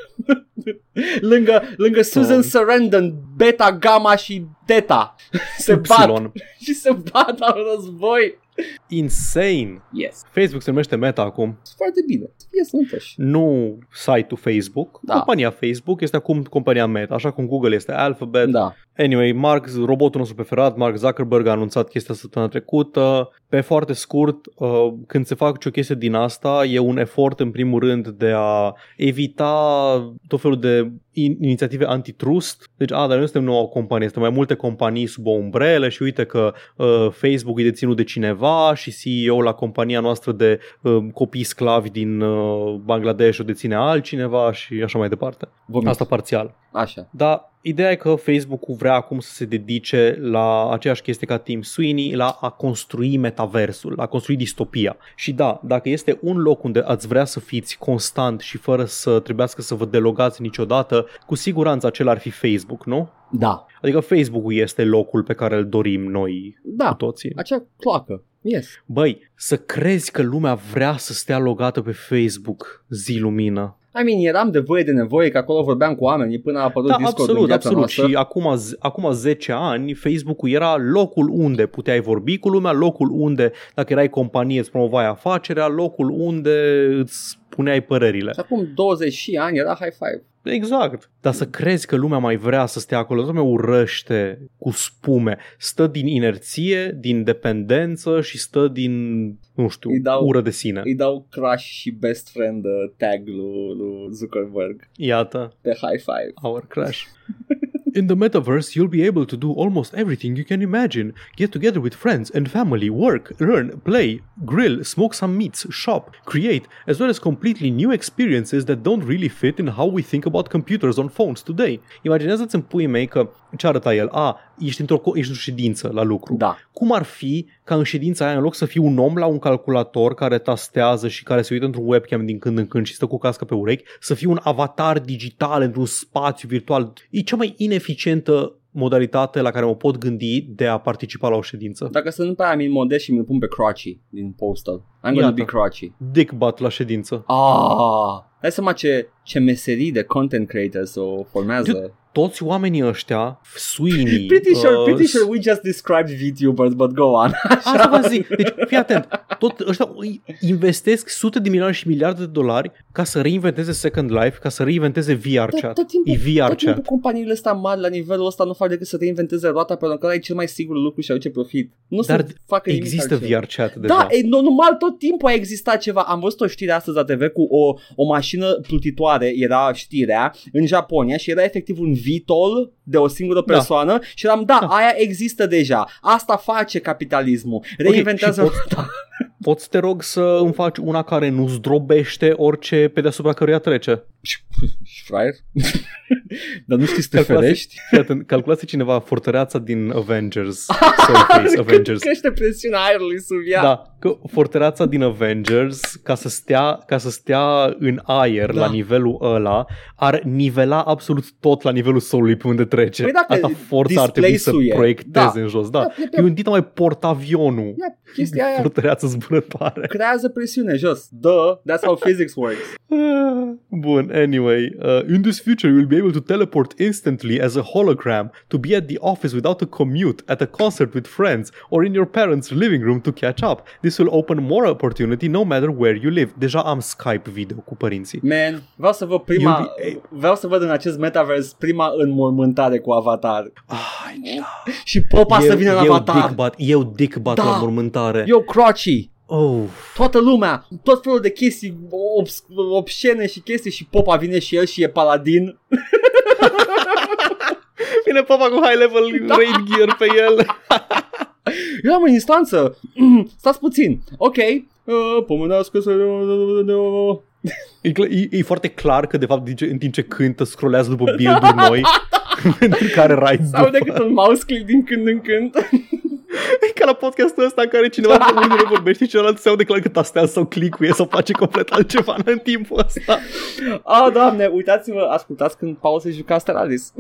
lângă, lângă Susan Doamne. Sarandon, Beta, Gamma și Theta. se bat Epsilon. și se bat la un război. Insane. Yes. Facebook se numește Meta acum. Foarte bine. Fie sănătoși. Nu site-ul Facebook. Da. Compania Facebook este acum compania Meta, așa cum Google este Alphabet. Da. Anyway, Mark, robotul nostru preferat, Mark Zuckerberg a anunțat chestia săptămâna trecută. Pe foarte scurt, uh, când se fac o chestie din asta, e un efort în primul rând de a evita tot felul de in- inițiative antitrust. Deci, a, dar noi nu suntem noua companie, suntem mai multe companii sub o umbrelă și uite că uh, Facebook e deținut de cineva și CEO la compania noastră de uh, copii sclavi din uh, Bangladesh o deține altcineva și așa mai departe. Vomit. Asta parțial. Așa. Dar ideea e că Facebook-ul vrea acum să se dedice la aceeași chestie ca Tim Sweeney, la a construi metaversul, la a construi distopia. Și da, dacă este un loc unde ați vrea să fiți constant și fără să trebuiască să vă delogați niciodată, cu siguranță acela ar fi Facebook, nu? Da. Adică Facebook-ul este locul pe care îl dorim noi cu Da. toții. Acea cloacă. Yes. Băi, să crezi că lumea vrea să stea logată pe Facebook zi lumină. I mean, eram de voie de nevoie, că acolo vorbeam cu oamenii până a apărut Da, Discord în absolut, viața absolut. noastră. Și acum, z- acum 10 ani, Facebook-ul era locul unde puteai vorbi cu lumea, locul unde, dacă erai companie, îți promovai afacerea, locul unde îți spuneai părerile. Și acum 20 și ani era high five. Exact. Dar să crezi că lumea mai vrea să stea acolo, lumea urăște cu spume. Stă din inerție, din dependență și stă din, nu știu, Îi dau- ură de sine. Îi dau crush și best friend uh, tag lui, lui Zuckerberg Iată, pe high five. our crash. In the metaverse, you'll be able to do almost everything you can imagine. Get together with friends and family, work, learn, play, grill, smoke some meats, shop, create, as well as completely new experiences that don't really fit in how we think about computers on phones today. Imaginează-ți în puii mei că ce arăta el? A, ești într-o, co- ești într-o ședință la lucru. Da. Cum ar fi ca în ședința aia, în loc să fii un om la un calculator care tastează și care se uită într-un webcam din când în când și stă cu casca pe urechi, să fii un avatar digital într-un spațiu virtual? E cea mai ineficientă modalitate la care mă pot gândi de a participa la o ședință. Dacă să nu pe aia mi modez și mi-l pun pe crotchy din postal. I'm gonna Iată. be crotchy. Dick butt la ședință. Ah, dai seama ce, ce meserii de content creators o formează. Toți oamenii ăștia, Sweeney... Pretty sure, uh, pretty sure we just described VTubers, but go on. Asta vă zic. Deci, fii atent. Tot ăștia îi investesc sute de milioane și miliarde de dolari ca să reinventeze Second Life, ca să reinventeze VR Tot, chat. tot timpul, E VR tot timpul chat. companiile astea mari la nivelul ăsta nu fac decât să reinventeze roata pentru că ăla e cel mai sigur lucru și aduce profit. Nu Dar să facă nimic Există altceva. VR chat deja. Da, e normal, tot timpul a existat ceva. Am văzut o știre astăzi la TV cu o, o mașină plutitoare, era știrea, în Japonia și era efectiv un VTOL de o singură Da. persoană și eram, da, Da. aia există deja. Asta face capitalismul. Reinventează și pot- roata. Poți, te rog, să îmi faci una care nu zdrobește orice pe deasupra căruia trece. Și fraier? Dar nu știi să te Calculați- ferești? Fii atent, calculați cineva fortăreața din Avengers. Surface Avengers. Crește presiunea aerului sub ea. Da, că fortăreața din Avengers, ca să stea, ca să stea în aer Da. la nivelul ăla, ar nivela absolut tot la nivelul solului pe unde trece. Păi dacă Asta forța ar trebui să displace-ul e. proiecteze Da. în jos. Da. Da, e pe- Eu în dita mai portavionul. Ia, chestia aia Fortăreață zburătoare. creează presiune jos. Duh, that's how physics works. Bun, anyway, uh, in this future you will be able to teleport instantly as a hologram to be at the office without a commute, at a concert with friends, or in your parents' living room to catch up. This this will open more opportunity no matter where you live. Deja am Skype video cu părinții. Man, vreau să văd prima, vreau să văd în acest metaverse prima înmormântare cu avatar. Ai, da. Și popa să vină în eu avatar. dick bat, eu dick bat Da. la mormântare. Eu crotchy. Oh. Toată lumea, tot felul de chestii obs- obscene și chestii și popa vine și el și e paladin. Vine papa cu high level Da. raid gear pe el. Eu am în instanță. Stați puțin. Ok. Uh, Pomenească să... E, cl- e, e, foarte clar că de fapt din ce- în timp ce cântă scrollează după build-uri noi pentru care ride Sau după. decât un mouse click din când în când. E ca la podcastul ăsta în care cineva da. unul vorbește și celălalt se aude clar că tastează sau click sau face complet altceva în timpul ăsta. Ah, doamne, uitați-vă, ascultați când Paul se juca Stellaris.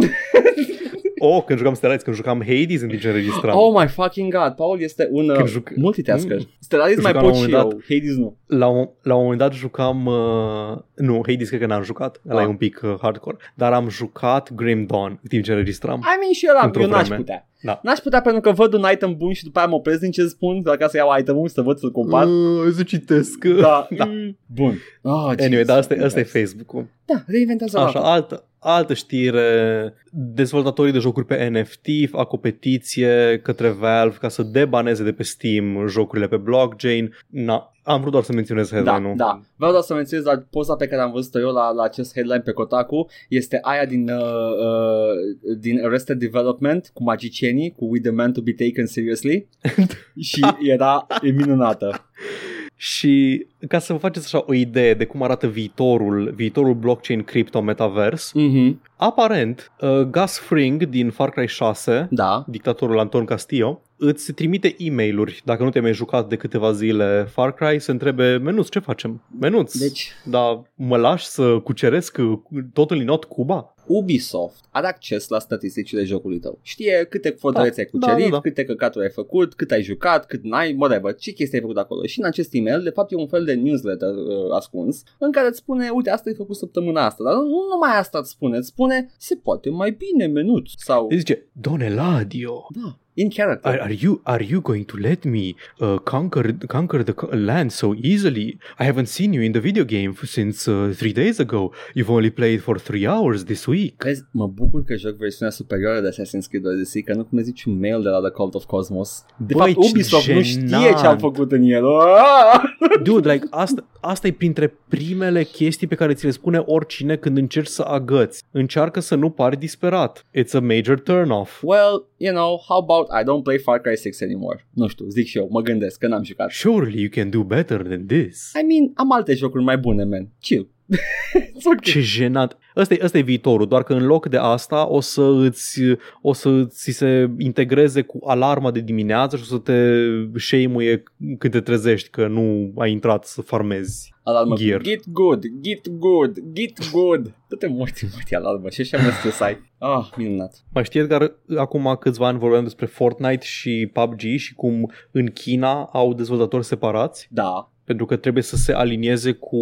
Oh, când jucam Stellaris, când jucam Hades în timp ce înregistram. Oh my fucking god, Paul este un uh, Când juc- multitasker. Mm. Stellaris mai Jucam la pot un și moment eu, Hades nu. La, un, la un moment dat jucam... Uh, nu, Hades cred că n-am jucat. Ăla Ah. e un pic uh, hardcore. Dar am jucat Grim Dawn în timp ce înregistram. I mean și eu, la, Într-o eu n-aș vreme. putea. Da. N-aș putea pentru că văd un item bun și după aia mă opresc din ce spun, doar ca să iau itemul și să văd să-l compar. Uh, să citesc. Da, da. Bun. Oh, Anyway, Jesus dar asta, e- asta e Christ. Facebook-ul. Da, reinventează Așa, Așa. altă, altă știre. Dezvoltatorii de jocuri pe NFT fac o petiție către Valve ca să debaneze de pe Steam jocurile pe blockchain. Na, am vrut doar să menționez Da, headline-ul. da. Vreau doar să menționez la poza pe care am văzut-o eu la, la acest headline pe Kotaku. Este aia din, uh, uh, din Arrested Development cu magicienii, cu We Demand to be taken seriously. și era e minunată. Și ca să vă faceți așa o idee de cum arată viitorul, viitorul blockchain crypto metaverse, Mhm. aparent uh, Gus Fring din Far Cry 6, Da. dictatorul Anton Castillo, îți trimite e mail dacă nu te-ai mai jucat de câteva zile Far Cry, să întrebe, Menuț, ce facem? Menuț, Deci, da, mă lași să cuceresc uh, totul în not Cuba? Ubisoft are acces la statisticile jocului tău. Știe câte fortărețe ai Da, cucerit, da, da. câte căcaturi ai făcut, cât ai jucat, cât n-ai, whatever, ce chestii ai făcut acolo. Și în acest e-mail, de fapt, e un fel de newsletter uh, ascuns, în care îți spune, uite, asta ai făcut săptămâna asta, dar nu, nu numai asta îți spune, îți spune, se poate mai bine menuț sau, Îi zice, Don Eladio, da, in character. are, are you are you going to let me uh, conquer conquer the co- land so easily? I haven't seen you in the video game since uh, three days ago. You've only played for three hours this week. Vezi, mă bucur că joc versiunea superioară de Assassin's Creed Odyssey, că nu primești niciun mail de la The Cult of Cosmos. De Băi, fapt, ce Ubisoft nu știe jenant. ce am făcut în el. Ah! Dude, like, asta, asta e printre primele chestii pe care ți le spune oricine când încerci să agăți. Încearcă să nu pari disperat. It's a major turn-off. Well, you know, how about I don't play Far Cry 6 anymore? Nu știu, zic și eu, mă gândesc că n-am jucat. Surely you can do better than this. I mean, am alte jocuri mai bune, man. Chill. It's okay. Ce jenant. Ăsta e, ăsta e viitorul, doar că în loc de asta o să îți, o să ți se integreze cu alarma de dimineață și o să te shame când te trezești că nu ai intrat să farmezi. Alarmă. Gear. Get good, get good, get good. Dă-te morți, morți, alarmă. Și așa mă stresai. Ah, minunat. Mai știți, Edgar, acum câțiva ani vorbeam despre Fortnite și PUBG și cum în China au dezvoltatori separați Da, pentru că trebuie să se alinieze cu,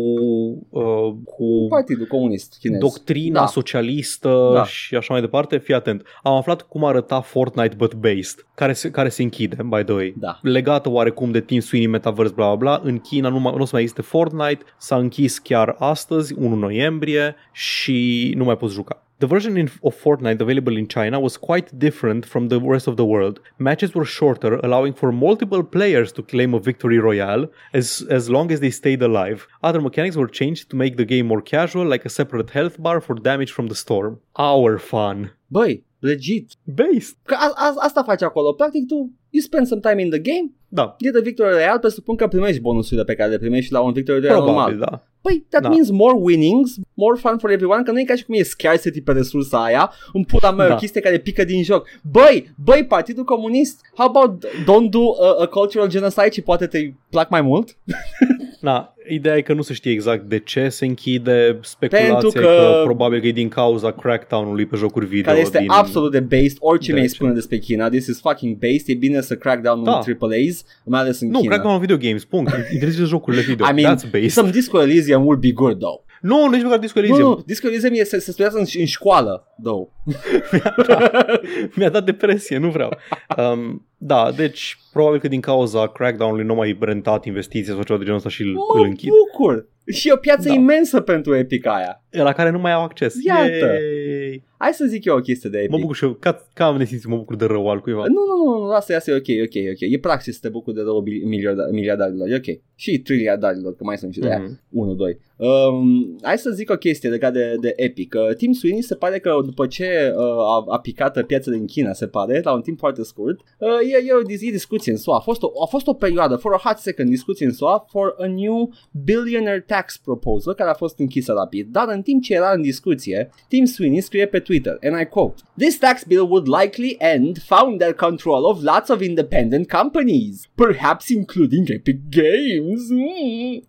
uh, cu Partidul Comunist Chinez. doctrina Da. socialistă Da. și așa mai departe. Fii atent. Am aflat cum arăta Fortnite but based, care se, care se închide, by the way. Da. Legată oarecum de Team Sweeney Metaverse, bla bla bla. În China nu, mai, nu o să mai existe Fortnite. S-a închis chiar astăzi, 1 noiembrie, și nu mai poți juca. The version in, of Fortnite available in China was quite different from the rest of the world. Matches were shorter, allowing for multiple players to claim a victory royale as, as long as they stayed alive. Other mechanics were changed to make the game more casual, like a separate health bar for damage from the storm. Our fun. Băi, legit. Based. Că a, a, asta faci acolo. Practic tu, you spend some time in the game, Da, get a victory real, presupun că primești bonusurile pe care le primești la un victory real probabil, normal. da. Păi, that Da. means more winnings, more fun for everyone, că nu e ca și cum e scarcity pe resursa aia, în pula mea, Da. o chestie care pică din joc. Băi, băi, Partidul Comunist, how about don't do a, a cultural genocide și poate te plac mai mult? Da, ideea e că nu se știe exact de ce se închide speculația Pentru că... că- că probabil că e din cauza crackdown-ului pe jocuri video. care este din... absolut de based, orice de mi-ai aici. spune despre China, this is fucking based, e bine să crack down Da. în AAAs, mai ales în Nu, China. crackdown video games, punct. Interzice jocurile video. I mean, That's based. some Disco Elysium would be good though. Nu, nici măcar Disco Nu, Elysium. nu, Disco Elysium e, se, se studiază în, în școală, două. Mi-a dat depresie, nu vreau. Um, da, deci probabil că din cauza Crackdown-ului nu mai rentat investiții sau ceva de genul ăsta și îl, îl Mă închid. bucur! Și e o piață Da. imensă pentru Epic aia. La care nu mai au acces. Iată. Yay! Hai să zic eu o chestie de Epic. Mă bucur și eu, ca, ca am nesimțit, mă bucur de rău al cuiva. Nu, nu, nu, lasă, asta e ok, ok, ok. E praxis să te bucuri de rău miliarda- miliardarilor, e ok. Și triliardarilor, că mai sunt și de aia. Mhm. 1, 2. Um, hai să zic o chestie legată de, de Epic. Uh, Tim Sweeney se pare că după ce uh, a, a picat piața din China, se pare, la un timp foarte scurt, uh, e, e o dis- e discuție în SUA. A fost o, a fost o perioadă, for a hot second, discuție în SUA for a new billionaire tax proposal care a fost închisă rapid. Dar în timp ce era în discuție, Tim Sweeney scrie pe Twitter, and I quote, This tax bill would likely end founder control of lots of independent companies, perhaps including Epic Games. Mm.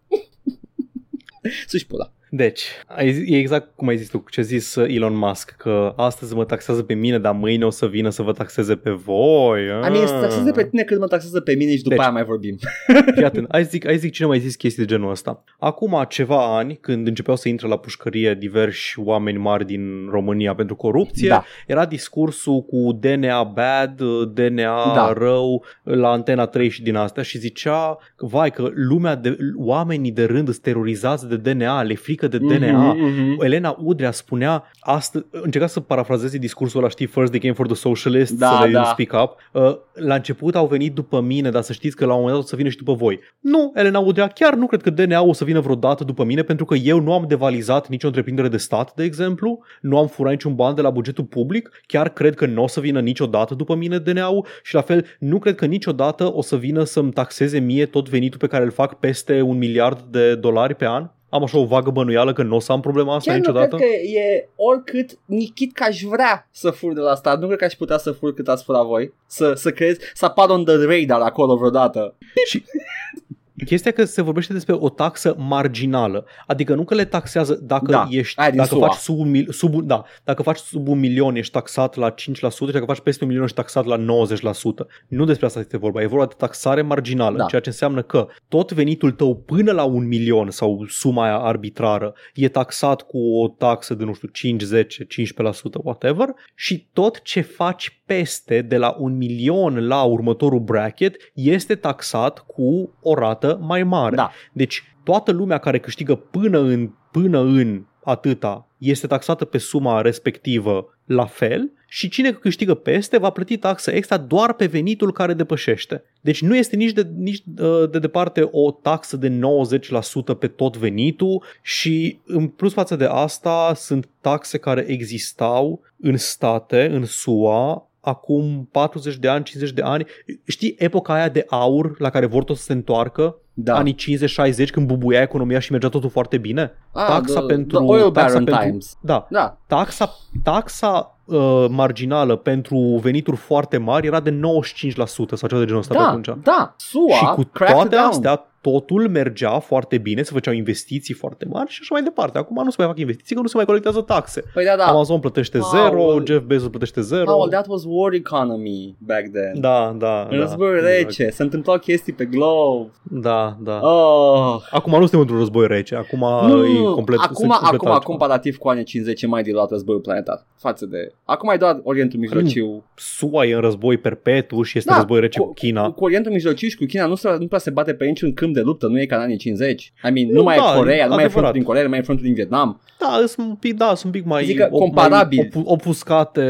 Să-și pula. Deci, ai zi- e exact cum ai zis tu, ce a zis uh, Elon Musk, că astăzi mă taxează pe mine, dar mâine o să vină să vă taxeze pe voi. I mean, să taxeze pe tine cât mă taxează pe mine și după Deci- aia mai vorbim. Fii atent, hai zic, hai zic cine mai zis chestii de genul ăsta. Acum ceva ani, când începeau să intre la pușcărie diversi oameni mari din România pentru corupție, Da. era discursul cu DNA bad, DNA Da. rău, la Antena 3 și din astea și zicea, că, vai, că lumea de, oamenii de rând sunt terorizați de DNA, le frică de DNA. Mhm, mhm. Elena Udrea spunea, astăzi, încerca să parafrazeze discursul ăla, știi, first they came for the socialists, Da, să le da. speak up. Uh, la început au venit după mine, dar să știți că la un moment dat o să vină și după voi. Nu, Elena Udrea, chiar nu cred că DNA o să vină vreodată după mine, pentru că eu nu am devalizat nicio întreprindere de stat, de exemplu, nu am furat niciun ban de la bugetul public, chiar cred că nu o să vină niciodată după mine DNA-ul și la fel nu cred că niciodată o să vină să-mi taxeze mie tot venitul pe care îl fac peste un miliard de dolari pe an. Am așa o vagă bănuială că nu o să am problema asta Chiar nu niciodată. cred că e oricât, nichit că aș vrea să fur de la stat, nu cred că aș putea să fur cât ați furat voi, să, să crezi, să apar on the radar acolo vreodată. Și chestia că se vorbește despre o taxă marginală, adică nu că le taxează dacă Da, ești, aia din dacă SUA. faci sub un, mil, sub, un- da, dacă faci sub un milion ești taxat la 5% și dacă faci peste un milion ești taxat la 90%. Nu despre asta este vorba, e vorba de taxare marginală, Da. ceea ce înseamnă că tot venitul tău până la un milion sau suma aia arbitrară e taxat cu o taxă de, nu știu, 5, 10, 15%, whatever, și tot ce faci peste de la un milion la următorul bracket este taxat cu o rată mai mare. Da. Deci toată lumea care câștigă până în, până în atâta este taxată pe suma respectivă la fel și cine câștigă peste va plăti taxă extra doar pe venitul care depășește. Deci nu este nici de, nici uh, de departe o taxă de 90% pe tot venitul și în plus față de asta sunt taxe care existau în state, în SUA, acum 40 de ani, 50 de ani. Știi epoca aia de aur la care vor tot să se întoarcă? Da. anii 50-60 când bubuia economia și mergea totul foarte bine. Ah, taxa the- pentru the oil taxa baron pentru, times. Da, Da. taxa taxa uh, marginală pentru venituri foarte mari era de 95% sau ceva de genul ăsta pe Da, atunci. da, SUA și cu cracked toate down. astea totul mergea foarte bine, se făceau investiții foarte mari și așa mai departe. Acum nu se mai fac investiții, că nu se mai colectează taxe. Păi da, da. Amazon plătește Wow. zero, Jeff Bezos plătește zero. Oh, that was war economy back then. Da, da, În da. războiul exact. rece, se întâmplau chestii pe globe. Da, da. Oh. Acum nu suntem într-un război rece, acum Nu, e complet acum, sunt complet acum altceva. comparativ cu anii 50 e mai diluat războiul planetar față de... Acum e doar Orientul Mijlociu. SUA e în război perpetu și este Da, război rece cu- cu China. Cu Orientul Mijlociu și cu China nu, se, nu prea se bate pe niciun câmp de luptă, nu e ca în anii 50. I mean, nu, Nu, mai da, e Coreea, nu mai e adevărat. frontul din Coreea, nu mai e frontul din Vietnam. Da, sunt un pic, da, sunt un pic mai, Zic că op- comparabil. mai opu- opuscate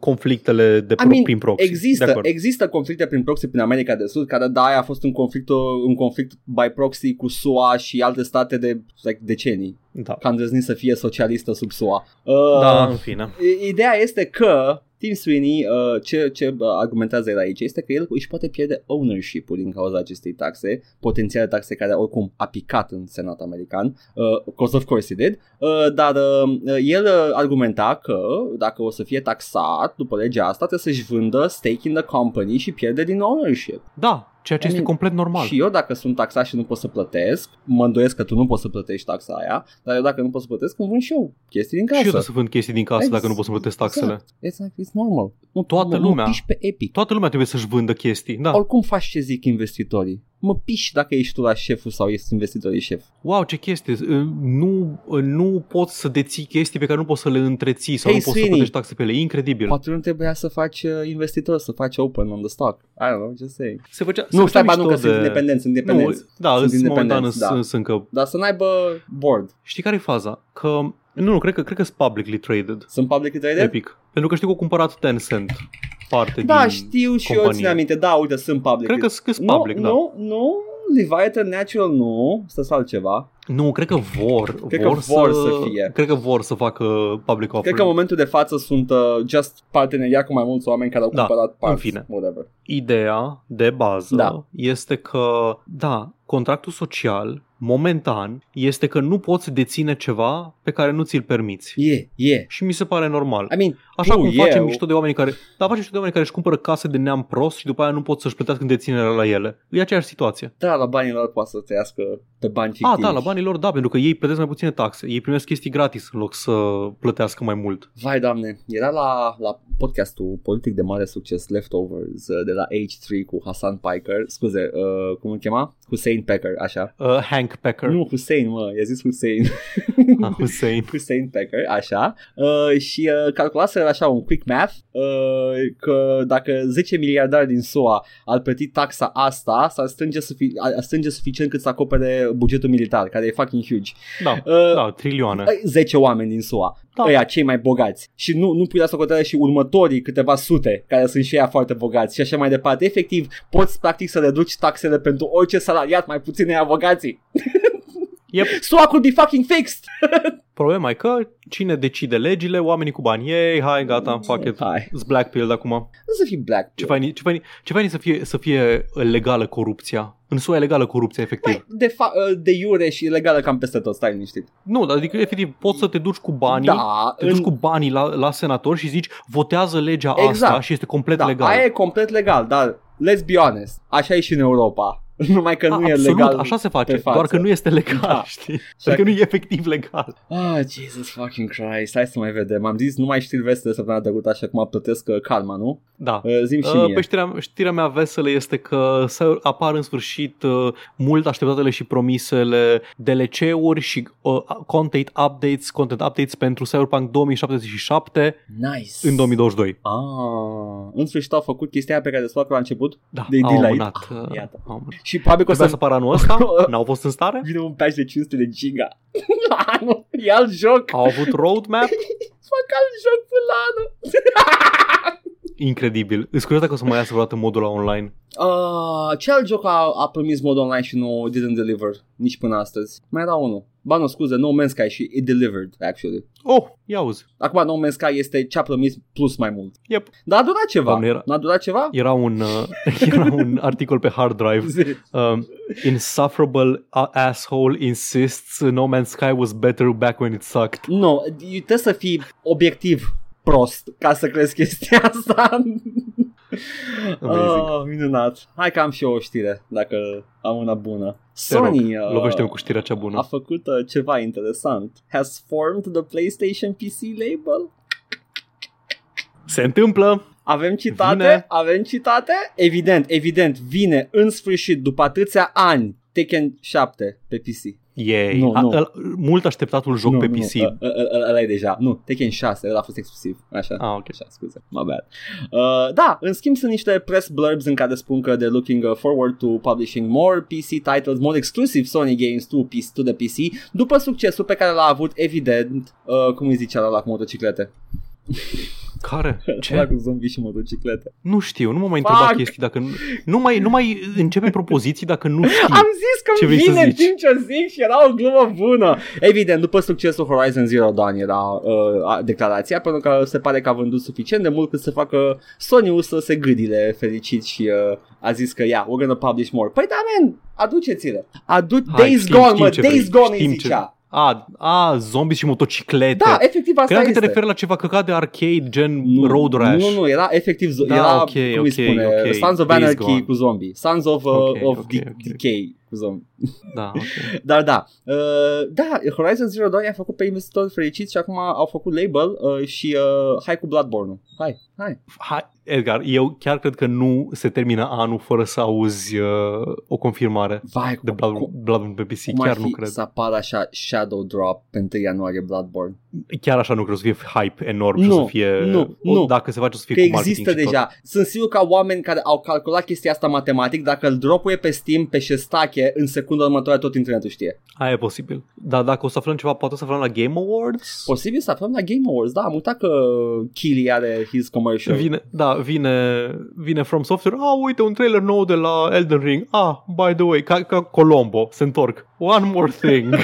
conflictele de I pro, mean, prin proxy. De Există, acord. există conflicte prin proxy prin America de Sud, care da, aia a fost un conflict, un conflict by proxy cu SUA și alte state de like, decenii. da. Că am îndrăznit să fie socialistă sub SUA. Uh, da, în fine. I- Ideea este că Tim Sweeney, uh, ce, ce uh, argumentează el aici este că el își poate pierde ownership-ul din cauza acestei taxe, potențiale taxe care oricum a picat în Senat american, uh, cause of course he did, uh, dar uh, el uh, argumenta că dacă o să fie taxat după legea asta, trebuie să-și vândă stake in the company și pierde din ownership. Da, ceea ce I este mean, complet normal. Și eu dacă sunt taxat și nu pot să plătesc, mă îndoiesc că tu nu poți să plătești taxa aia, dar eu dacă nu pot să plătesc, îmi vând și eu chestii din casă. Și eu trebuie să vând chestii din casă Ex- dacă nu pot să plătesc taxele. Exact. It's, like, it's normal. Mă, Toată mă, lumea. Mă piși pe Epic. Toată lumea trebuie să-și vândă chestii. Da. Oricum faci ce zic investitorii. Mă piși dacă ești tu la șeful sau ești investitorii șef. Wow, ce chestie. Uh, Nu, uh, nu poți să deții chestii pe care nu poți să le întreții sau Hey, nu poți să Sweeney. plătești taxe pe ele. E incredibil. Poate nu trebuia să faci uh, investitor, să faci open on the stock. I don't know, just saying. Se făcea, se Nu, făcea stai, ba, nu, mișto că sunt independenți, sunt Nu, independenți. da, Sunt sunt momentan independenți, sunt, da. sunt încă... Dar să n-aibă board. Știi care e faza? Că... Nu, nu, cred că, cred că sunt publicly traded. Sunt publicly traded? Epic. Pentru că știu că au cumpărat Tencent parte Da, din știu și eu companie. țin aminte. Da, uite, sunt public. Cred că sunt nu, public, da. Nu, nu, Leviathan Natural nu, să altceva. Nu, cred că vor. Cred că vor, vor să fie. Cred că vor să facă public offering. Cred că în momentul de față sunt uh, just parteneria cu mai mulți oameni care au Da, cumpărat în parts, fine. whatever. Ideea de bază Da. este că, da, contractul social, momentan, este că nu poți deține ceva pe care nu ți-l permiți. Yeah, yeah. Și mi se pare normal. I mean, Așa true, cum yeah. facem mișto de oameni care, da, facem mișto de oameni care își cumpără case de neam prost și după aia nu pot să-și plătească în deținerea la ele. E aceeași situație. Da, la banii lor poate să trăiască pe bani fictivi. Ah, da, la banii lor, da, pentru că ei plătesc mai puține taxe. Ei primesc chestii gratis în loc să plătească mai mult. Vai, doamne, era la, la podcastul politic de mare succes Leftovers uh, de la H3 cu Hassan Piker, scuze, uh, cum îl chema? Hussein Pecker, așa. Uh, Hank Pecker. Nu, Hussein, mă, i-a zis Hussein. Ah, Hussein. Hussein Pecker, așa, uh, și uh, calculase așa un quick math uh, că dacă 10 miliardari din SUA ar plăti taxa asta, s-ar strânge, sufi- ar strânge suficient cât să acopere bugetul militar, care e fucking huge. Da, Uh, da, trilioane. 10 oameni din SUA, Da. da. ăia cei mai bogați și nu, nu pui la socoteală și următorii câteva sute care sunt și ea foarte bogați și așa mai departe. Efectiv, poți practic să reduci taxele pentru orice salariat, mai puțin ea bogații. Yep. SUA could be fucking fixed! Problema e că cine decide legile, oamenii cu bani, ei, hai, gata, fuck it. Hai, It's black pill de acum. nu să fii black. Ce faini, ce faini, ce faini să, fie, să fie legală corupția? În SUA e legală corupția, efectiv. De, fa- de iure și legală cam peste tot, stai liniștit. Nu, adică efectiv poți să te duci cu banii, Da, te duci în- cu banii la, la senator și zici votează legea Exact. asta și este complet da, legal. aia e complet legal, dar let's be honest, așa e și în Europa. Numai că Da, nu e absolut, legal așa se face, pe față. doar că nu este legal, Da. știi? Adică nu e efectiv legal. Ah, Jesus fucking Christ, hai să mai vedem. Am zis numai știri vesele săptămâna trecută, așa cum plătesc uh, karma, nu? Da. Uh, zim și Uh, mie. Pe știrea, știrea mea veselă este că să apar în sfârșit uh, mult așteptatele și promisele DLC-uri și uh, content updates, content updates pentru Cyberpunk 2077 Nice. în 2022. Ah, în sfârșit au făcut chestia aia pe care desfac la început. Da, De au delay. amânat. Ah, uh, iată. au amânat. Și probabil că o Trebuia să să apară anul ăsta? N-au fost în stare? vină un patch de 500 de giga. La anul. E alt joc. Au avut roadmap? Fac alt joc până la anul. Incredibil. Îți curios dacă o să mai iasă vreodată modul la online. Uh, ce alt joc a, a promis mod online și nu didn't deliver nici până astăzi? Mai era unul. Ba nu, scuze, No Man's Sky și it delivered, actually. Oh, ia uzi. Acum No Man's Sky este ce a promis plus mai mult. Yep. Dar a durat ceva. Doamne, era- N-a durat ceva? Era un, uh, era un articol pe hard drive. Um, insufferable a- asshole insists No Man's Sky was better back when it sucked. Nu, trebuie să fii obiectiv prost ca să crezi chestia asta. Amazing. oh, minunat. Hai că am și eu o știre, dacă am una bună. Te rog, Sony uh, lovește-mi cu știrea cea bună. a făcut uh, ceva interesant. Has formed the PlayStation PC label. Se întâmplă. Avem citate? Vine. Avem citate? Evident, evident, vine în sfârșit, după atâția ani, Tekken 7 pe PC. Yay. Nu, A- nu. ăla- mult așteptatul joc nu, pe nu, PC. ă- ă- ă- ăla e deja. Nu, Tekken 6, ăla a fost exclusiv. Așa. Ah, ok. Așa, scuze, my bad. Uh, da, în schimb sunt niște press blurbs în care spun că they're looking uh, forward to publishing more PC titles, more exclusive Sony games to, PC, to the PC, după succesul pe care l-a avut, evident, uh, cum îi zicea la cu motociclete. Care? Ăla Ce? cu zombi și motociclete. Nu știu, nu mă mai întreba Fuck! chestii dacă nu, nu mai, nu mai începe propoziții dacă nu știi. Am zis că Ce îmi vrei să vine în zici? timp ce zic și era o glumă bună. Evident, după succesul Horizon Zero Dawn era uh, a- declarația, pentru că se pare că a vândut suficient de mult cât să facă Sony-ul să se gâdile fericit și uh, a zis că, yeah, we're gonna publish more. Păi da, man, aduceți-le. Adu- Hai, Days știm- Gone, știm mă, ce Days vrei, Gone îi știm ce- zicea. A, a, zombi și motociclete. Da, efectiv asta Credeam că este. te referi la ceva căcat de arcade, gen Nu, Road Rash. Nu, nu, era efectiv, zo- Da, era, ok, cum îi ok, spune, ok. Sons of Days Anarchy Gone. cu zombie, Sons of, uh, Ok, of ok, de- ok. Decay, cu zombie. Da, ok. Dar da, uh, da, Horizon Zero Dawn i-a făcut pe investitori fericiți și acum au făcut label uh, și uh, hai cu Bloodborne-ul. Hai, hai. Hai, Edgar, eu chiar cred că nu se termină anul fără să auzi uh, o confirmare Vai, de cum, Blood, cum, Bloodborne pe PC. cum ar Chiar fi nu cred. să apară așa Shadow Drop pe 1 ianuarie Bloodborne? Chiar așa nu cred să fie hype enorm și Nu, să fie... nu, o, nu. Dacă se face o să fie Că cu marketing există și tot. deja. Sunt sigur că oameni care au calculat chestia asta matematic, dacă îl dropuie pe Steam, pe șestache, în secunda următoare tot internetul știe. Aia e posibil. Dar dacă o să aflăm ceva, poate să aflăm la Game Awards? Posibil să aflăm la Game Awards, da, am uitat că Kili are his commercial. Vine, da, vine, vine From Software. Ah, uite, un trailer nou de la Elden Ring. Ah, by the way, ca, ca Colombo, se întorc. One more thing.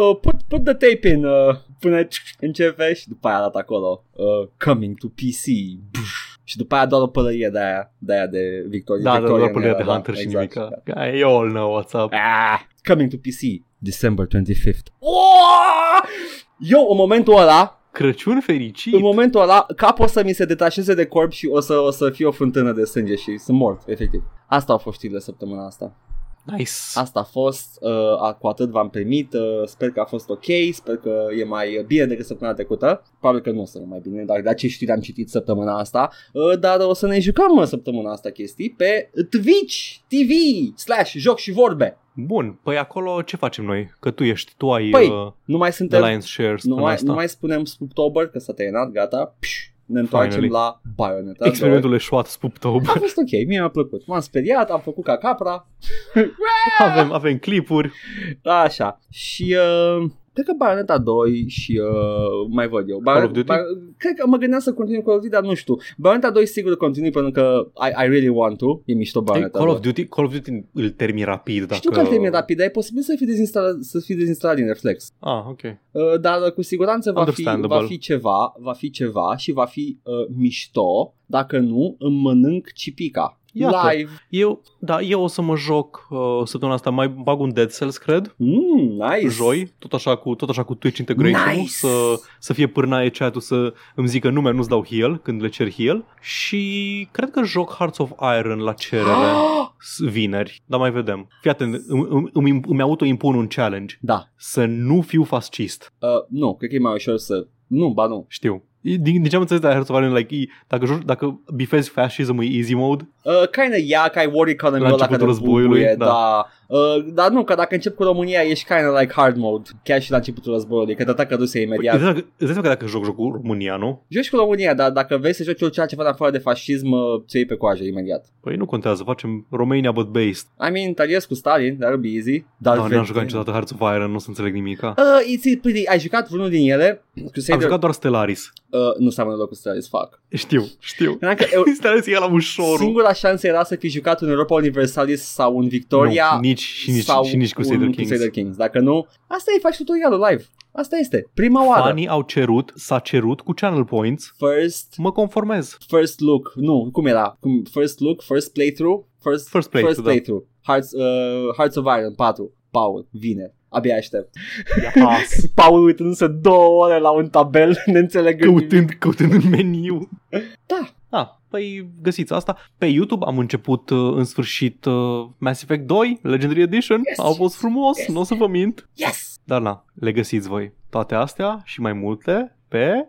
uh, put, put the tape in uh, până începe și după aia arată acolo uh, coming to PC Bush. Și după aia doar o pălărie de aia de, aia de Victoria da, da, Victorian doar pălăria era, de Hunter și exact. nimic. Yeah. You all know what's up. Ah, coming to PC December 25th oh! Eu în momentul ăla Crăciun fericit. în momentul ăla capul o să mi se detașeze de corp și o să, o să fie o fântână de sânge și sunt mort, efectiv. Asta au fost știrile săptămâna asta. Nice. Asta a fost, uh, a- cu atât v-am primit, uh, sper că a fost ok, sper că e mai bine decât săptămâna trecută, probabil că nu o să fie mai bine, dar de ce știri am citit săptămâna asta, uh, dar o să ne jucăm uh, săptămâna asta chestii pe Twitch TV slash joc și vorbe. Bun, păi acolo ce facem noi? Că tu ești, tu ai Păi, uh, Nu mai The suntem, Lions Shares nu în mai, asta. nu mai spunem Spooktober, că s-a terminat, gata, Psh, ne întoarcem Finally. la Bayonetta. Experimentul eșuat A Spooptober. fost ok, mie mi-a plăcut. M-am speriat, am făcut ca capra. avem, avem clipuri. Așa. Și uh, cred că Bayonetta 2 și uh, mai văd eu. Call of Duty? cred că mă gândeam să continui Call of Duty, dar nu știu. Bayonetta 2 sigur continui pentru că I, I really want to. E mișto Hey, Bayonetta Call 2. of Duty, Call of Duty îl termin rapid dacă... Știu că îl termin rapid, dar e posibil să fie dezinstalat, să fie dezinstalat din reflex. Ah, ok. Uh, dar uh, cu siguranță va fi, Understandable. va fi ceva, va fi ceva și va fi uh, mișto. Dacă nu, îmi mănânc cipica. Iată. Live. Eu, da, eu o să mă joc uh, săptămâna asta, mai bag un Dead Cells, cred, Mm, nice. joi, tot așa cu, tot așa cu Twitch integration Nice. să, să fie pârnaie chat-ul să îmi zică nume, nu-ți dau heal când le cer heal și cred că joc Hearts of Iron la cerere s- vineri, dar mai vedem. Fii atent, îmi, îmi, îmi, îmi auto-impun un challenge, da. să nu fiu fascist, Uh, nu, cred că e mai ușor să... Nu, ba nu. știu. Din, din ce am înțeles de Hearts of Iron, like, e, dacă, joci, dacă bifezi fascism e easy mode, Uh, kinda ia că ai war economy La ăla începutul care războiului, bubuie, da. da. Uh, dar nu, că dacă încep cu România ești kinda like hard mode, chiar și la începutul războiului, că te atacă Rusia imediat. Îți dai seama că- îți dai seama că dacă joc jocul România, nu? Joci cu România, dar dacă vrei să joci orice altceva în afară de fascism, uh, ți iei pe coajă imediat. Păi nu contează, facem Romania but based. I mean, Talies cu Stalin, dar be easy. Dar Da, n-am jucat niciodată Hearts of Iron, nu o să înțeleg nimica. Uh, it's pretty, ai jucat vreunul din ele? Crusader, Am jucat doar Stellaris. uh, nu seamănă loc cu Stellaris, fuck. Știu, știu. Credeam că eu, Stellaris e la ușorul. singura șansă era să fi jucat un Europa Universalis sau un Victoria nu, nici, și nici, sau și nici cu un Crusader Kings. Crusader Kings. Dacă nu, asta e, faci tutorialul live. Asta este. Prima oară. Fanii au cerut, s-a cerut cu channel points, First, mă conformez. first look. Nu, cum era? Cum, first look, first playthrough? First, First playthrough, first da. playthrough. Hearts, uh, Hearts of Iron 4. Paul, vine. Abia aștept. Yes. Paul uitându-se două ore la un tabel, neînțelegând. căutând, căutând în meniu. Da. Da, păi găsiți asta. Pe YouTube am început uh, în sfârșit uh, Mass Effect 2, Legendary Edition. Yes, Au fost frumos, yes. nu o să vă mint. Yes! Dar na, le găsiți voi. Toate astea și mai multe pe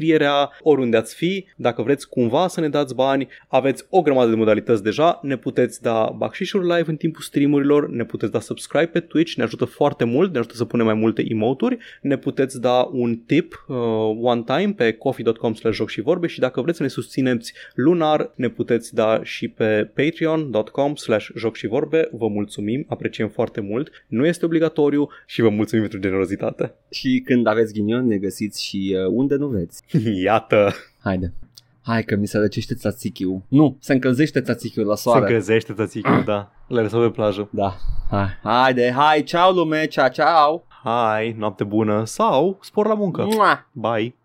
descrierea oriunde ați fi. Dacă vreți cumva să ne dați bani, aveți o grămadă de modalități deja. Ne puteți da bacșișuri live în timpul streamurilor, ne puteți da subscribe pe Twitch, ne ajută foarte mult, ne ajută să punem mai multe emoturi, ne puteți da un tip uh, one time pe coffee.com slash joc și vorbe și dacă vreți să ne susțineți lunar, ne puteți da și pe patreon.com slash joc și vorbe. Vă mulțumim, apreciem foarte mult. Nu este obligatoriu și vă mulțumim pentru generozitate. Și când aveți ghinion, ne găsiți și uh, unde nu vreți. Iată! Haide. Hai că mi se răcește tzatziki Nu, se încălzește tzatziki la soare. Se încălzește tzatziki da. Le lăsăm pe plajă. Da. Hai, haide, hai, ceau lume, ceau, ceau. Hai, noapte bună sau spor la muncă. Mua. Bye.